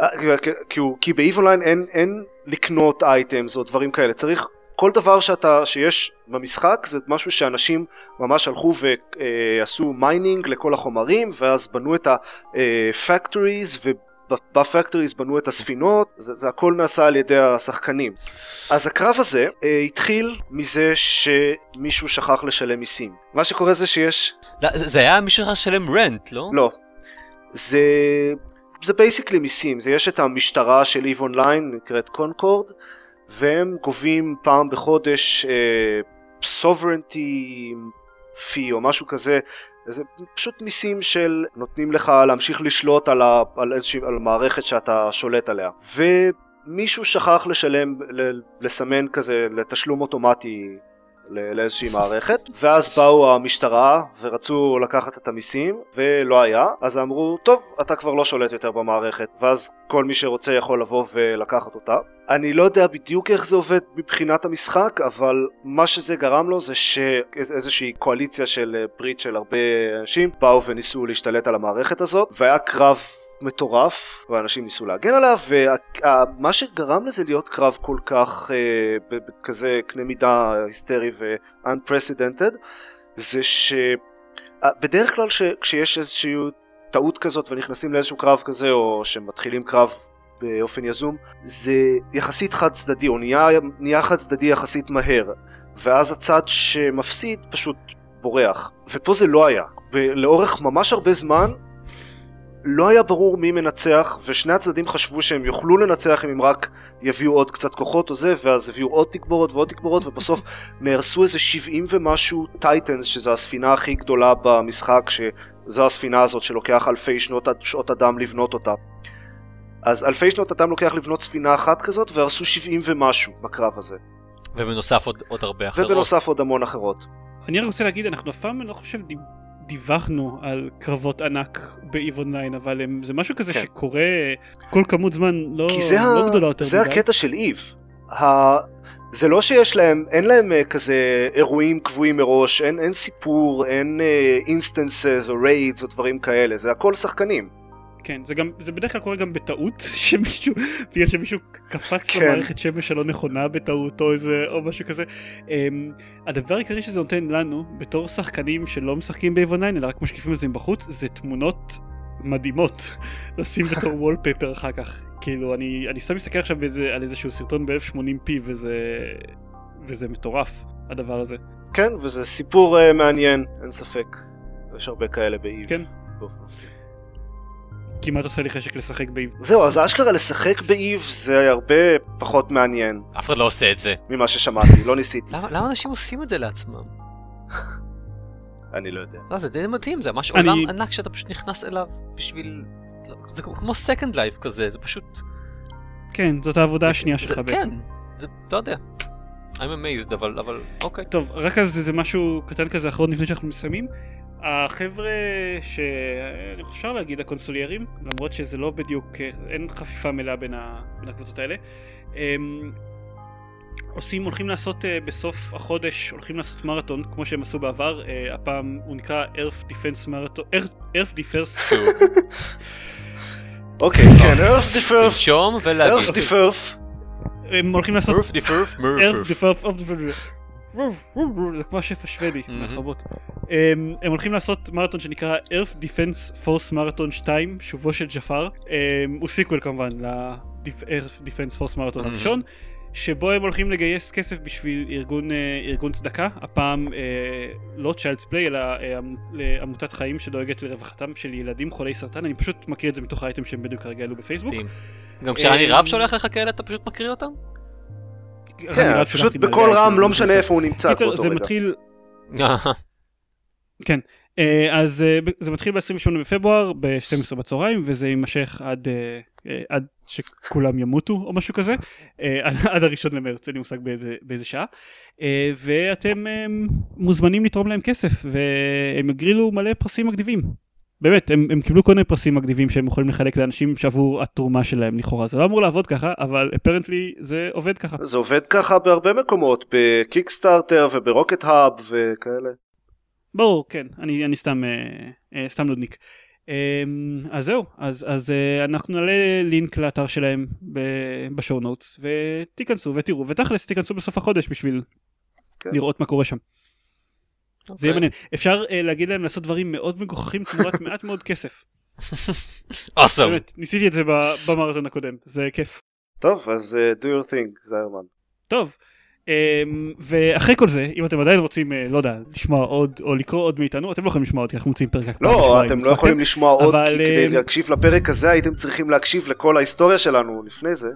אה, כי- כי הוא- כי ב EVE Online אין, אין לקנות items או דברים כאלה, צריך כל דבר שאתה, שיש במשחק זה משהו שאנשים ממש הלכו ועשו mining לכל החומרים ואז בנו את ה-factories וב factories בנו את הספינות, זה, זה הכל נעשה על ידי השחקנים. אז הקרב הזה אה, התחיל מזה שמישהו שכח לשלם מיסים. מה שקורה זה שיש זה היה מישהו שצריך לשלם rent, לא? לא. זה... זה basically מיסים, זה יש את המשטרה של EVE Online, נקראת CONCORD, והם גובים פעם בחודש sovereignty fee או משהו כזה, זה פשוט מיסים של נותנים לך להמשיך לשלוט על, ה, על איזושהי, על מערכת שאתה שולט עליה. ומישהו שכח לשלם, ל, לסמן כזה לתשלום אוטומטי לאיזושהי מערכת ואז באו המשטרה ורצו לקחת את המיסים ולא היה אז אמרו טוב אתה כבר לא שולט יותר במערכת ואז כל מי שרוצה יכול לבוא ולקחת אותה. אני לא יודע בדיוק איך זה עובד מבחינת המשחק אבל מה שזה גרם לו זה שאיזושהי קואליציה של אה, ברית של הרבה אנשים באו וניסו להשתלט על המערכת הזאת והיה קרב מטורף ואנשים ניסו להגן עליו ומה שגרם לזה להיות קרב כל כך אה, בכזה קנה מידה היסטרי ו-unprecedented זה שבדרך כלל ש- כשיש איזושהי טעות כזאת ונכנסים לאיזשהו קרב כזה או שמתחילים קרב באופן יזום זה יחסית חד צדדי או נהיה, נהיה חד צדדי יחסית מהר ואז הצד שמפסיד פשוט בורח. ופה זה לא היה. לאורך ממש הרבה זמן לא היה ברור מי מנצח, ושני הצדדים חשבו שהם יוכלו לנצח אם הם רק יביאו עוד קצת כוחות או זה, ואז הביאו עוד תגבורות ועוד תגבורות, ובסוף נהרסו איזה 70 ומשהו Titans, שזו הספינה הכי גדולה במשחק, שזו הספינה הזאת שלוקח אלפי שנות, שעות אדם לבנות אותה. אז אלפי שנות אדם לוקח לבנות ספינה אחת כזאת, והרסו 70 ומשהו בקרב הזה. ובנוסף עוד, עוד הרבה אחרות. ובנוסף עוד המון אחרות. אני רק רוצה להגיד, אנחנו אף פעם, אני לא חושב, דיווחנו על קרבות ענק ב EVE Online, אבל הם, זה משהו כזה כן. שקורה כל כמות זמן לא, כי לא ה... גדולה יותר זה מדי. הקטע של EVE. ה... זה לא שיש להם, אין להם אה, כזה אירועים קבועים מראש, אין, אין סיפור, אין instances או raids או דברים כאלה, זה הכל שחקנים. כן, זה גם, זה בדרך כלל קורה גם בטעות, *laughs* שמישהו, בגלל שמישהו קפץ כן. למערכת שמש הלא נכונה בטעות או איזה, או משהו כזה. Um, הדבר העיקרי שזה נותן לנו, בתור שחקנים שלא משחקים אונליין, אלא רק משקיפים את זה מבחוץ, זה תמונות מדהימות *laughs* לשים בתור *laughs* וולפפר אחר כך. כאילו, אני, אני סתם מסתכל עכשיו באיזה, על איזשהו סרטון ב-1080p וזה, וזה מטורף, הדבר הזה. כן, וזה סיפור uh, מעניין, אין ספק. יש הרבה כאלה באיב. כן. כמעט עושה לי חשק לשחק באיב. זהו, אז אשכרה לשחק באיב זה הרבה פחות מעניין אף אחד לא עושה את זה. ממה ששמעתי, לא ניסיתי. למה, למה אנשים עושים את זה לעצמם? *laughs* אני לא יודע. לא, זה די מדהים, זה ממש אני- עולם ענק שאתה פשוט נכנס אליו בשביל... זה כמו- Second Life כזה, זה פשוט... כן, זאת העבודה השנייה שלך זה- בעצם. כן, זה, לא יודע. I'm amazed, אבל, אבל, אוקיי. טוב, רק אז זה משהו קטן כזה אחרון לפני שאנחנו מסיימים. החבר'ה שאני אפשר להגיד הקונסוליירים, למרות שזה לא בדיוק, אין חפיפה מלאה בין, ה, בין הקבוצות האלה, הם עושים, הולכים לעשות אה, בסוף החודש, הולכים לעשות מרתון, כמו שהם עשו בעבר, אה, הפעם הוא נקרא Earth Defense מרתון, Earth, Earth Defense, *laughs* אוקיי, כן, *laughs* earth differf, לנשום ולהגיד. earth differf, הם הולכים לעשות Earth. Defense of the... זה כמו השף השוודי. מהחבובות. הם הם הולכים לעשות מרתון שנקרא Earth Defense Force מרתון 2, שובו של ג'פר. הם- הוא sequel כמובן ל-Earth Defense Force מהמם. הראשון. שבו הם הולכים לגייס כסף בשביל ארגון, אה, ארגון צדקה, הפעם אה, לא Child's Play אלא אה, עמ- לעמותת חיים שדואגת לרווחתם של ילדים חולי סרטן, אני פשוט מכיר את זה מתוך האייטם שהם בדיוק כרגע העלו בפייסבוק. גם כשאני רב שולח לך כאלה אתה פשוט מקריא אותם? כן, פשוט בקול רם, לא משנה. איפה הוא נמצא קיצר, זה. מתחיל, אה, אז אה, זה מתחיל ב-28 בפברואר ב-12 בצהריים וזה יימשך עד, אה, עד שכולם ימותו או משהו כזה עד, עד הראשון למרץ אין לי מושג באיזה, באיזה שעה ואתם מוזמנים לתרום להם כסף והם הגרילו מלא פרסים מגניבים באמת הם, הם קיבלו כל מיני פרסים מגניבים שהם יכולים לחלק לאנשים שעבור התרומה שלהם לכאורה זה לא אמור לעבוד ככה אבל apparently זה עובד ככה זה עובד ככה בהרבה מקומות, ב Kickstarter וב RocketHub וכאלה. ברור, כן, אני, אני סתם, אה, אה, סתם נודניק. אה, אז זהו, אז, אז אה, אנחנו נעלה לינק לאתר שלהם בשואו נוטס, ותיכנסו ותראו, ותכלס תיכנסו בסוף החודש בשביל כן. לראות מה קורה שם. זה אוקיי. יהיה מעניין. אפשר אה, להגיד להם לעשות דברים מאוד מגוחכים תמורת *laughs* מעט מאוד כסף. אוסם. באמת, ניסיתי את זה ב- במרתון הקודם, זה כיף. טוב, אז uh, do your thing, זיירמן. טוב, אמ, ואחרי כל זה, אם אתם עדיין רוצים, אה, לא יודע, לשמוע עוד, או לקרוא עוד מאיתנו, אתם לא יכולים לשמוע אותי, אנחנו מוצאים פרק הקפאה לא, אתם לא? יכולים לשמוע עוד, אבל, כי כדי להקשיב לפרק הזה הייתם צריכים להקשיב לכל ההיסטוריה שלנו לפני זה.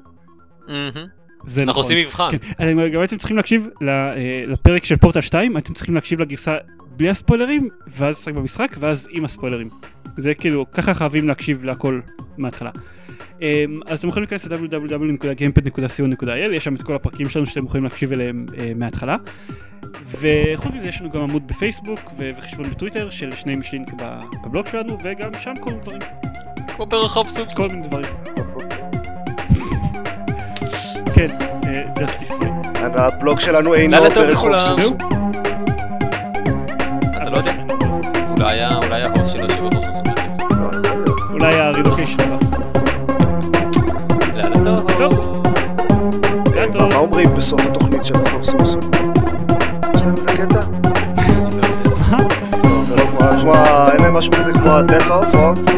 זה אנחנו נכון. עושים מבחן. כן, גם הייתם צריכים להקשיב אה, לפרק של פורטל 2, הייתם צריכים להקשיב לגרסה בלי הספוילרים, ואז לשחק במשחק, ואז עם הספוילרים. זה כאילו, ככה חייבים להקשיב להכל מההתחלה. אמ, אז אתם יכולים להיכנס ל-www.gamepad.co.il, יש שם את כל הפרקים שלנו שאתם יכולים להקשיב אליהם אה, מההתחלה. וחוץ מזה יש לנו גם עמוד בפייסבוק וחשבון בטוויטר שלשניהם יש לינק ב- בבלוג שלנו, וגם שם כל מיני דברים, כמו ברחוב סופס. כל מיני דברים. כן, אה, Justice Way. הבלוג שלנו אינו ברחוב. סוסו. אתה לא יודע. אולי היה- אולי ההוס של השיר ברחוב סופס. לא, להיות. אולי הרילוקיישן הבא. לילה טוב. מה טוב. מה אומרים בסוף התוכנית של רחוב סוסו? יש להם איזה קטע? מה? לא, זה לא כמו, אין להם משהו כזה כמו ה-That's all folks.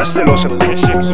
לא, אני יודע